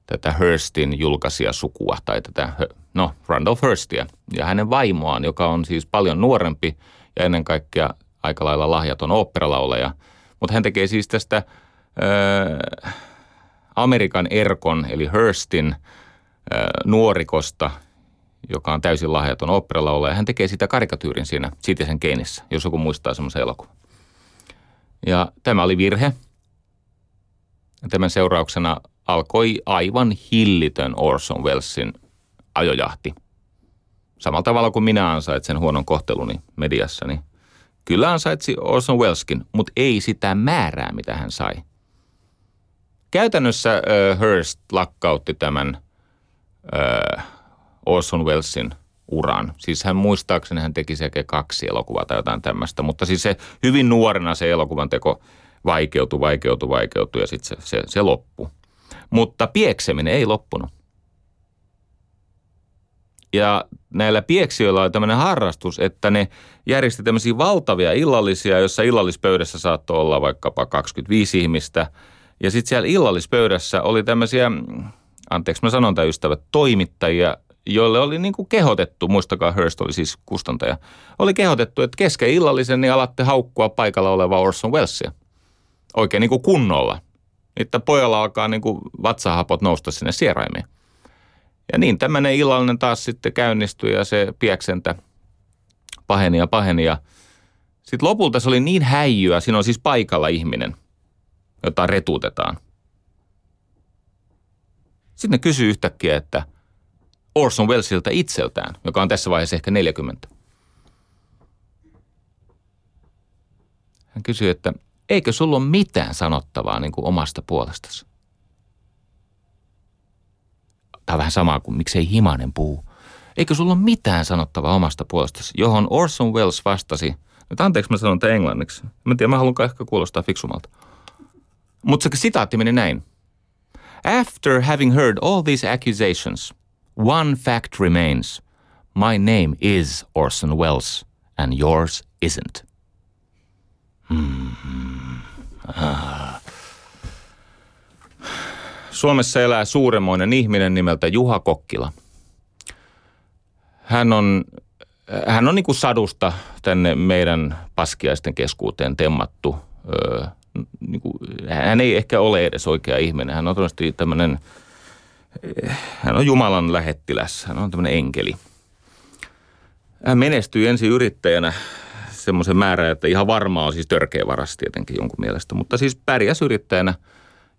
tätä Hurstin julkaisijasukua tai tätä, no Randolph Hurstia ja hänen vaimoaan, joka on siis paljon nuorempi ja ennen kaikkea aika lailla lahjaton oopperalauleja – mutta hän tekee siis tästä äh, Amerikan Erkon eli Hurstin nuorikosta, joka on täysin lahjaton oopperalaulaja. Hän tekee sitä karikatyyrin siinä Citizen Kaneissa, jos joku muistaa semmoisen elokuvan. Ja tämä oli virhe. Tämän seurauksena alkoi aivan hillitön Orson Wellesin ajojahti. Samalla tavalla kuin minä ansaitsen huonon kohteluni mediassa, niin – Kyllä ansaitsi Orson Welleskin, mutta ei sitä määrää, mitä hän sai. Käytännössä uh, Hearst lakkautti tämän uh, Orson Wellesin uran. Siis hän muistaakseni hän teki sekä kaksi elokuvaa tai jotain tämmöistä, mutta siis se hyvin nuorena se elokuvan teko vaikeutui, vaikeutui, vaikeutui ja sitten se, se, se loppui. Mutta piekseminen ei loppunut. Ja näillä pieksijöillä on tämmöinen harrastus, että ne järjesti tämmöisiä valtavia illallisia, jossa illallispöydässä saattoi olla vaikkapa 25 ihmistä. Ja sitten siellä illallispöydässä oli tämmöisiä, anteeksi mä sanon tämä ystävät, toimittajia, joille oli niin kuin kehotettu, muistakaa Hearst oli siis kustantaja, oli kehotettu, että kesken illallisen niin alatte haukkua paikalla oleva Orson Wellesia. Oikein niin kuin kunnolla. Että pojalla alkaa niin kuin vatsahapot nousta sinne sieraimiin. Ja niin tämmöinen illallinen taas sitten käynnistyi ja se pieksentä paheni ja paheni. Ja sitten lopulta se oli niin häijyä, siinä on siis paikalla ihminen, jota retuutetaan. Sitten ne kysyy yhtäkkiä, että Orson Wellesilta itseltään, joka on tässä vaiheessa ehkä 40. Hän kysyy, että eikö sulla ole mitään sanottavaa niin kuin omasta puolestasi? Tämä on vähän samaa kuin miksei himanen puu. Eikö sulla ole mitään sanottavaa omasta puolestasi, johon Orson Welles vastasi, nyt anteeksi mä sanon tämän englanniksi. Mä en tiedä, mä haluan ehkä kuulostaa fiksumalta. Mutta se sitaatti meni näin. After having heard all these accusations, one fact remains. My name is Orson Welles and yours isn't. Mm-hmm. Ah. Suomessa elää suuremmoinen ihminen nimeltä Juha Kokkila. Hän on, hän on niin kuin sadusta tänne meidän paskiaisten keskuuteen temmattu. Niin kuin, hän ei ehkä ole edes oikea ihminen. Hän on todennäköisesti tämmöinen, hän on Jumalan lähettiläs. Hän on tämmöinen enkeli. Hän menestyi ensin yrittäjänä semmoisen määrän, että ihan varmaa on siis törkeä varas tietenkin jonkun mielestä. Mutta siis pärjäs yrittäjänä –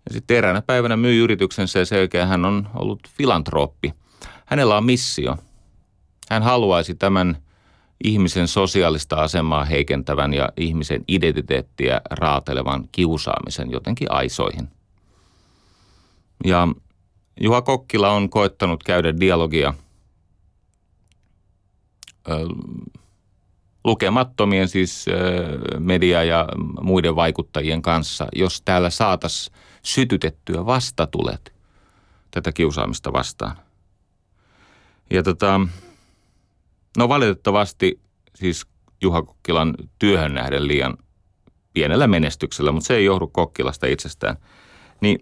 ja sitten eräänä päivänä myi yrityksensä ja selkeä hän on ollut filantrooppi. Hänellä on missio. Hän haluaisi tämän ihmisen sosiaalista asemaa heikentävän ja ihmisen identiteettiä raatelevan kiusaamisen jotenkin aisoihin. Ja Juha Kokkila on koettanut käydä dialogia lukemattomien siis media- ja muiden vaikuttajien kanssa, jos täällä saataisiin sytytettyä vastatulet tätä kiusaamista vastaan. Ja tota, no valitettavasti siis Juha Kokkilan työhön nähden liian pienellä menestyksellä, mutta se ei johdu Kokkilasta itsestään. Niin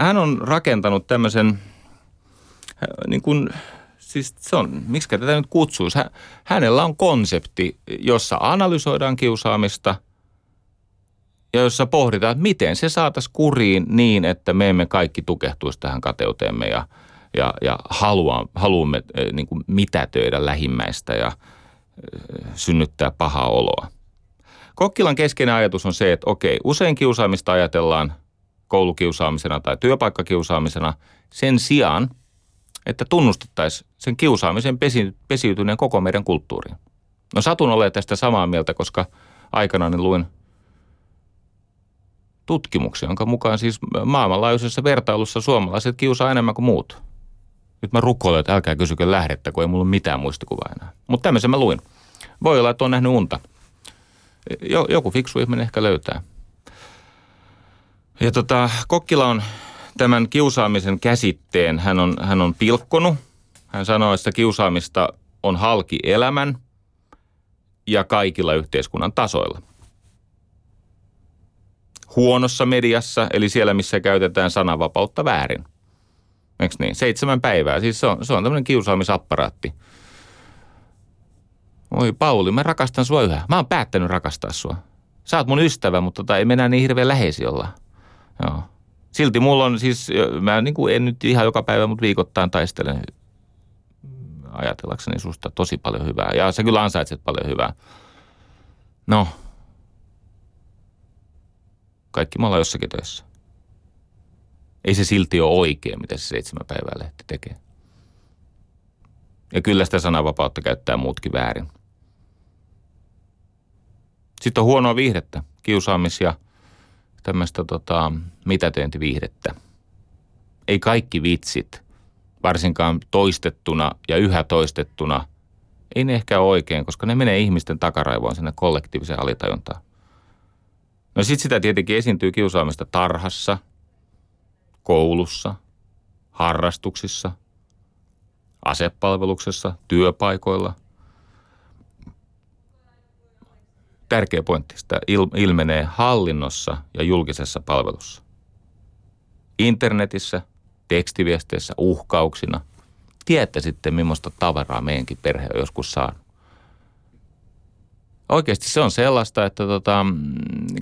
hän on rakentanut tämmöisen, niin kuin, siis se on, miksi tätä nyt kutsuisi, hänellä on konsepti, jossa analysoidaan kiusaamista – ja jossa pohditaan, että miten se saataisiin kuriin niin, että me emme kaikki tukehtuisi tähän kateuteemme ja, ja, ja halua, haluamme eh, niin kuin mitätöidä lähimmäistä ja eh, synnyttää pahaa oloa. Kokkilan keskeinen ajatus on se, että okei, usein kiusaamista ajatellaan koulukiusaamisena tai työpaikkakiusaamisena sen sijaan, että tunnustettaisiin sen kiusaamisen pesi, pesiytyneen koko meidän kulttuuriin. No satun olemaan tästä samaa mieltä, koska aikanaan luin tutkimuksia, jonka mukaan siis maailmanlaajuisessa vertailussa suomalaiset kiusaa enemmän kuin muut. Nyt mä rukoilen, että älkää kysykö lähdettä, kun ei mulla ole mitään muistikuvaa enää. Mutta tämmöisen mä luin. Voi olla, että on nähnyt unta. Joku fiksu ihminen ehkä löytää. Ja tota, Kokkila on tämän kiusaamisen käsitteen, hän on, hän on pilkkonut. Hän sanoo, että kiusaamista on halki elämän ja kaikilla yhteiskunnan tasoilla – huonossa mediassa, eli siellä, missä käytetään sananvapautta väärin. Eikö niin? Seitsemän päivää. Siis se on, se on tämmöinen kiusaamisapparaatti. Oi Pauli, mä rakastan sua yhä. Mä oon päättänyt rakastaa sua. Sä oot mun ystävä, mutta tota, ei mennä niin hirveän läheisi olla. Joo. Silti mulla on siis, mä niin kuin en nyt ihan joka päivä, mutta viikoittain taistelen ajatellakseni susta tosi paljon hyvää. Ja sä kyllä ansaitset paljon hyvää. No, kaikki me ollaan jossakin töissä. Ei se silti ole oikein, mitä se seitsemän päivää lehti tekee. Ja kyllä sitä sananvapautta käyttää muutkin väärin. Sitten on huonoa viihdettä, kiusaamis- ja tämmöistä tota, mitätöintiviihdettä. Ei kaikki vitsit, varsinkaan toistettuna ja yhä toistettuna, ei ne ehkä ole oikein, koska ne menee ihmisten takaraivoon sinne kollektiiviseen alitajuntaan. No sitten sitä tietenkin esiintyy kiusaamista tarhassa, koulussa, harrastuksissa, asepalveluksessa, työpaikoilla. Tärkeä pointti, sitä ilmenee hallinnossa ja julkisessa palvelussa. Internetissä, tekstiviesteissä, uhkauksina. Tiedätte sitten, millaista tavaraa meidänkin perhe on joskus saanut. Oikeasti se on sellaista, että tota,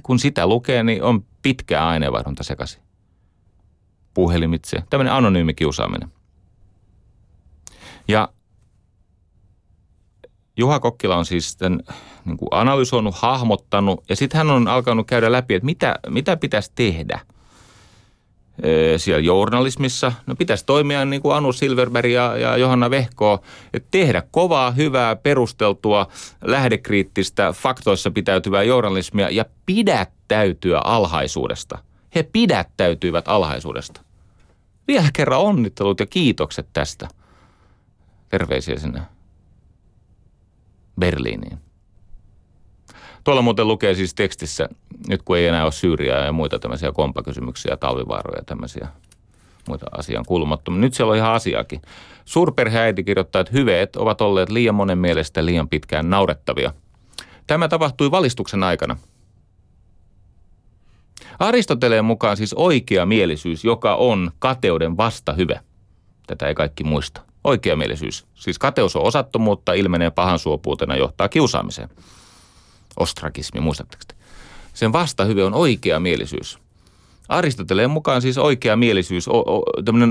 kun sitä lukee, niin on pitkä aineenvaihdunta sekaisin. Puhelimitse, tämmöinen anonyymi kiusaaminen. Ja Juha Kokkila on siis tämän niin kuin analysoinut, hahmottanut ja sitten hän on alkanut käydä läpi, että mitä, mitä pitäisi tehdä – siellä journalismissa. No pitäisi toimia niin kuin Anu Silverberg ja, ja Johanna Vehko, että tehdä kovaa, hyvää, perusteltua, lähdekriittistä, faktoissa pitäytyvää journalismia ja pidättäytyä alhaisuudesta. He pidättäytyivät alhaisuudesta. Vielä kerran onnittelut ja kiitokset tästä. Terveisiä sinne Berliiniin. Tuolla muuten lukee siis tekstissä, nyt kun ei enää ole Syyriaa ja muita tämmöisiä kompakysymyksiä, talvivaaroja ja tämmöisiä muita asian kuulumattomia. Nyt siellä on ihan asiakin. Suurperheäiti kirjoittaa, että hyveet ovat olleet liian monen mielestä liian pitkään naurettavia. Tämä tapahtui valistuksen aikana. Aristoteleen mukaan siis oikea mielisyys, joka on kateuden vastahyve. Tätä ei kaikki muista. Oikeamielisyys. Siis kateus on osattomuutta, ilmenee pahan suopuutena, johtaa kiusaamiseen. Ostrakismi, muistatteko te? Sen vastahyve on oikea mielisyys. Aristoteleen mukaan siis oikea mielisyys, o, o,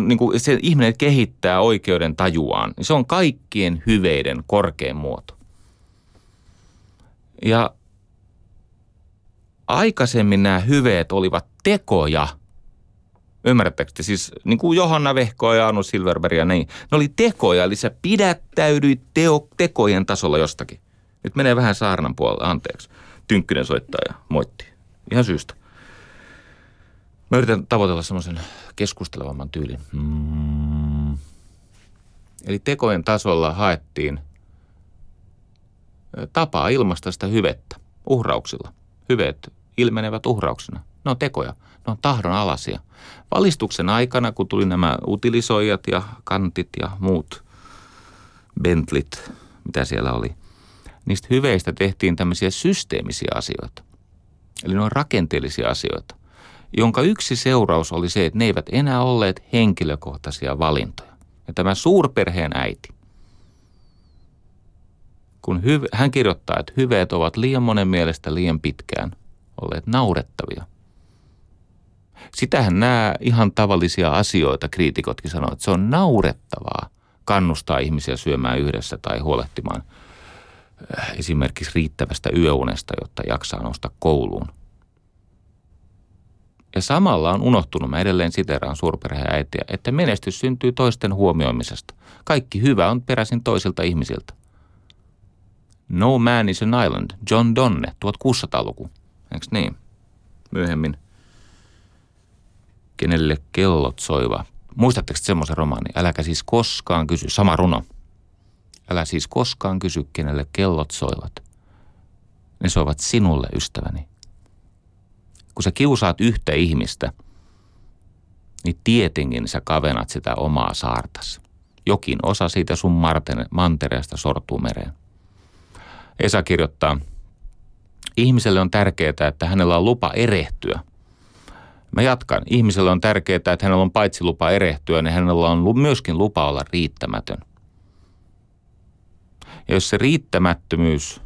niin kuin se ihminen kehittää oikeuden tajuaan. Se on kaikkien hyveiden korkein muoto. Ja aikaisemmin nämä hyveet olivat tekoja. Ymmärrättekö Siis niin kuin Johanna Vehko ja Anu Silverberg ja niin. Ne oli tekoja, eli sä pidättäydyit teo, tekojen tasolla jostakin. Nyt menee vähän saarnan puolella, anteeksi. Tynkkynen soittaa ja moitti. Ihan syystä. Mä yritän tavoitella semmoisen keskustelevamman tyylin. Mm. Eli tekojen tasolla haettiin tapaa ilmaista sitä hyvettä uhrauksilla. Hyveet ilmenevät uhrauksena. Ne on tekoja, ne on tahdon alasia. Valistuksen aikana, kun tuli nämä utilisoijat ja kantit ja muut Bentlit, mitä siellä oli, niistä hyveistä tehtiin tämmöisiä systeemisiä asioita. Eli ne on rakenteellisia asioita, jonka yksi seuraus oli se, että ne eivät enää olleet henkilökohtaisia valintoja. Ja tämä suurperheen äiti, kun hyv- hän kirjoittaa, että hyveet ovat liian monen mielestä liian pitkään olleet naurettavia. Sitähän nämä ihan tavallisia asioita kriitikotkin sanoo, että se on naurettavaa kannustaa ihmisiä syömään yhdessä tai huolehtimaan äh, esimerkiksi riittävästä yöunesta, jotta jaksaa nousta kouluun. Ja samalla on unohtunut, mä edelleen siteraan suurperheäitiä, että menestys syntyy toisten huomioimisesta. Kaikki hyvä on peräisin toisilta ihmisiltä. No Man is an Island, John Donne, 1600-luku. Eikö niin? Myöhemmin. Kenelle kellot soiva. Muistatteko semmoisen romaani? Äläkä siis koskaan kysy. Sama runo. Älä siis koskaan kysy, kenelle kellot soivat. Ne soivat sinulle, ystäväni. Kun sä kiusaat yhtä ihmistä, niin tietenkin sä kavenat sitä omaa saartas. Jokin osa siitä sun mantereesta sortuu mereen. Esa kirjoittaa, ihmiselle on tärkeää, että hänellä on lupa erehtyä. Mä jatkan. Ihmiselle on tärkeää, että hänellä on paitsi lupa erehtyä, niin hänellä on myöskin lupa olla riittämätön. Ja jos se riittämättömyys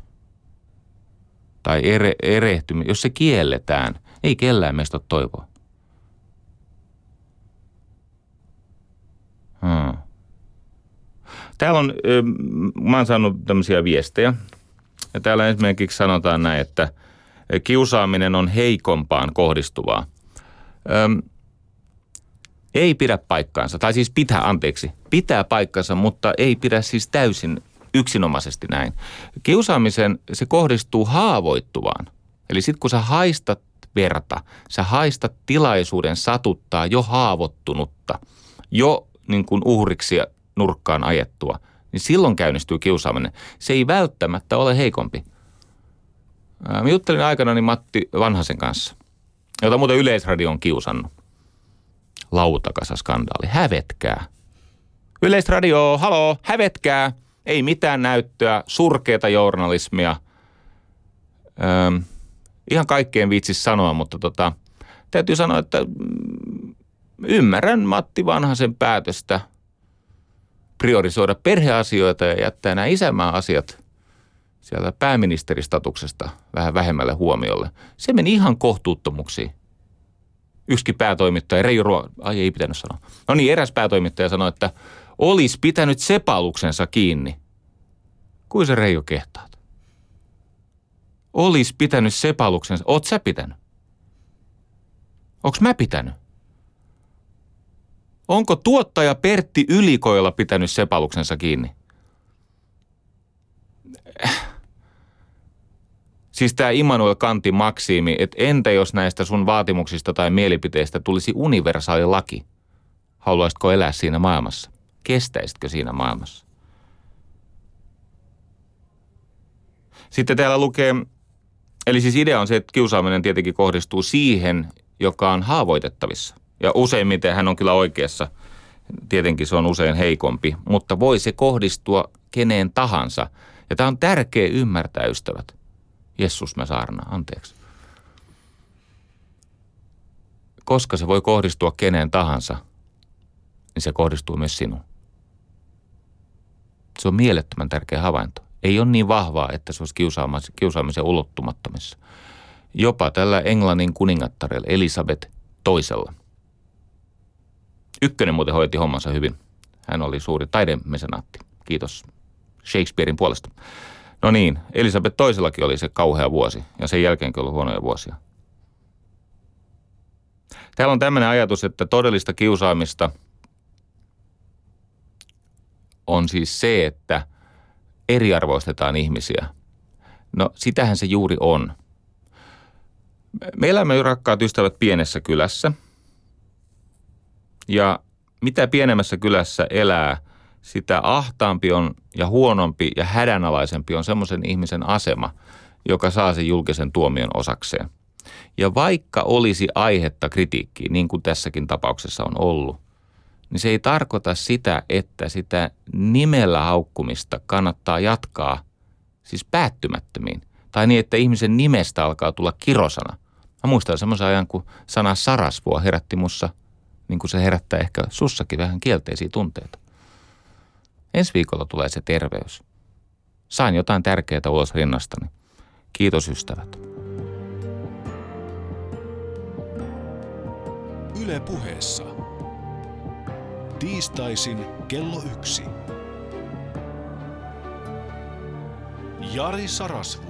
tai ere, erehtymys, jos se kielletään, ei kellään meistä ole toivoa. Hmm. Täällä on, mä oon saanut tämmöisiä viestejä ja täällä esimerkiksi sanotaan näin, että kiusaaminen on heikompaan kohdistuvaa. Öm, ei pidä paikkaansa, tai siis pitää, anteeksi, pitää paikkansa, mutta ei pidä siis täysin yksinomaisesti näin. Kiusaamisen se kohdistuu haavoittuvaan. Eli sitten kun sä haistat verta, sä haistat tilaisuuden satuttaa jo haavoittunutta, jo niin kuin uhriksi nurkkaan ajettua, niin silloin käynnistyy kiusaaminen. Se ei välttämättä ole heikompi. Mä juttelin aikanani Matti Vanhasen kanssa, jota muuten Yleisradio on kiusannut. Lautakasa-skandaali. Hävetkää. Yleisradio, haloo, hävetkää. Ei mitään näyttöä, surkeita journalismia. Öm, ihan kaikkeen viitsis sanoa, mutta tota, täytyy sanoa, että mm, ymmärrän Matti Vanhasen päätöstä – priorisoida perheasioita ja jättää nämä isämaan asiat sieltä pääministeristatuksesta vähän vähemmälle huomiolle. Se meni ihan kohtuuttomuksi. Yksikin päätoimittaja, Reijo Ruo... Ai ei pitänyt sanoa. No niin, eräs päätoimittaja sanoi, että olisi pitänyt sepaluksensa kiinni. Kuin se Reijo kehtaat? Olisi pitänyt sepaluksensa. Oot sä pitänyt? Onks mä pitänyt? Onko tuottaja Pertti Ylikoilla pitänyt sepaluksensa kiinni? Siis tämä Immanuel Kantin maksiimi, että entä jos näistä sun vaatimuksista tai mielipiteistä tulisi universaali laki? Haluaisitko elää siinä maailmassa? Kestäisitkö siinä maailmassa? Sitten täällä lukee Eli siis idea on se, että kiusaaminen tietenkin kohdistuu siihen, joka on haavoitettavissa. Ja useimmiten hän on kyllä oikeassa. Tietenkin se on usein heikompi, mutta voi se kohdistua keneen tahansa. Ja tämä on tärkeä ymmärtää, ystävät. Jessus mä saarna, anteeksi. Koska se voi kohdistua keneen tahansa, niin se kohdistuu myös sinuun. Se on mielettömän tärkeä havainto. Ei ole niin vahvaa, että se olisi kiusaamisen ulottumattomissa. Jopa tällä Englannin kuningattarella Elisabeth toisella. Ykkönen muuten hoiti hommansa hyvin. Hän oli suuri taidemesenaatti. Kiitos Shakespearein puolesta. No niin, Elisabeth toisellakin oli se kauhea vuosi ja sen jälkeenkin oli huonoja vuosia. Täällä on tämmöinen ajatus, että todellista kiusaamista on siis se, että eriarvoistetaan ihmisiä. No sitähän se juuri on. Me elämme rakkaat ystävät pienessä kylässä. Ja mitä pienemmässä kylässä elää, sitä ahtaampi on ja huonompi ja hädänalaisempi on semmoisen ihmisen asema, joka saa sen julkisen tuomion osakseen. Ja vaikka olisi aihetta kritiikkiin, niin kuin tässäkin tapauksessa on ollut, niin se ei tarkoita sitä, että sitä nimellä haukkumista kannattaa jatkaa siis päättymättömiin. Tai niin, että ihmisen nimestä alkaa tulla kirosana. Mä muistan semmoisen ajan, kun sana sarasvua herätti mussa, niin kuin se herättää ehkä sussakin vähän kielteisiä tunteita. Ensi viikolla tulee se terveys. Sain jotain tärkeää ulos rinnastani. Kiitos ystävät. Yle puheessa. Tiistaisin kello yksi. Jari Sarasvuo.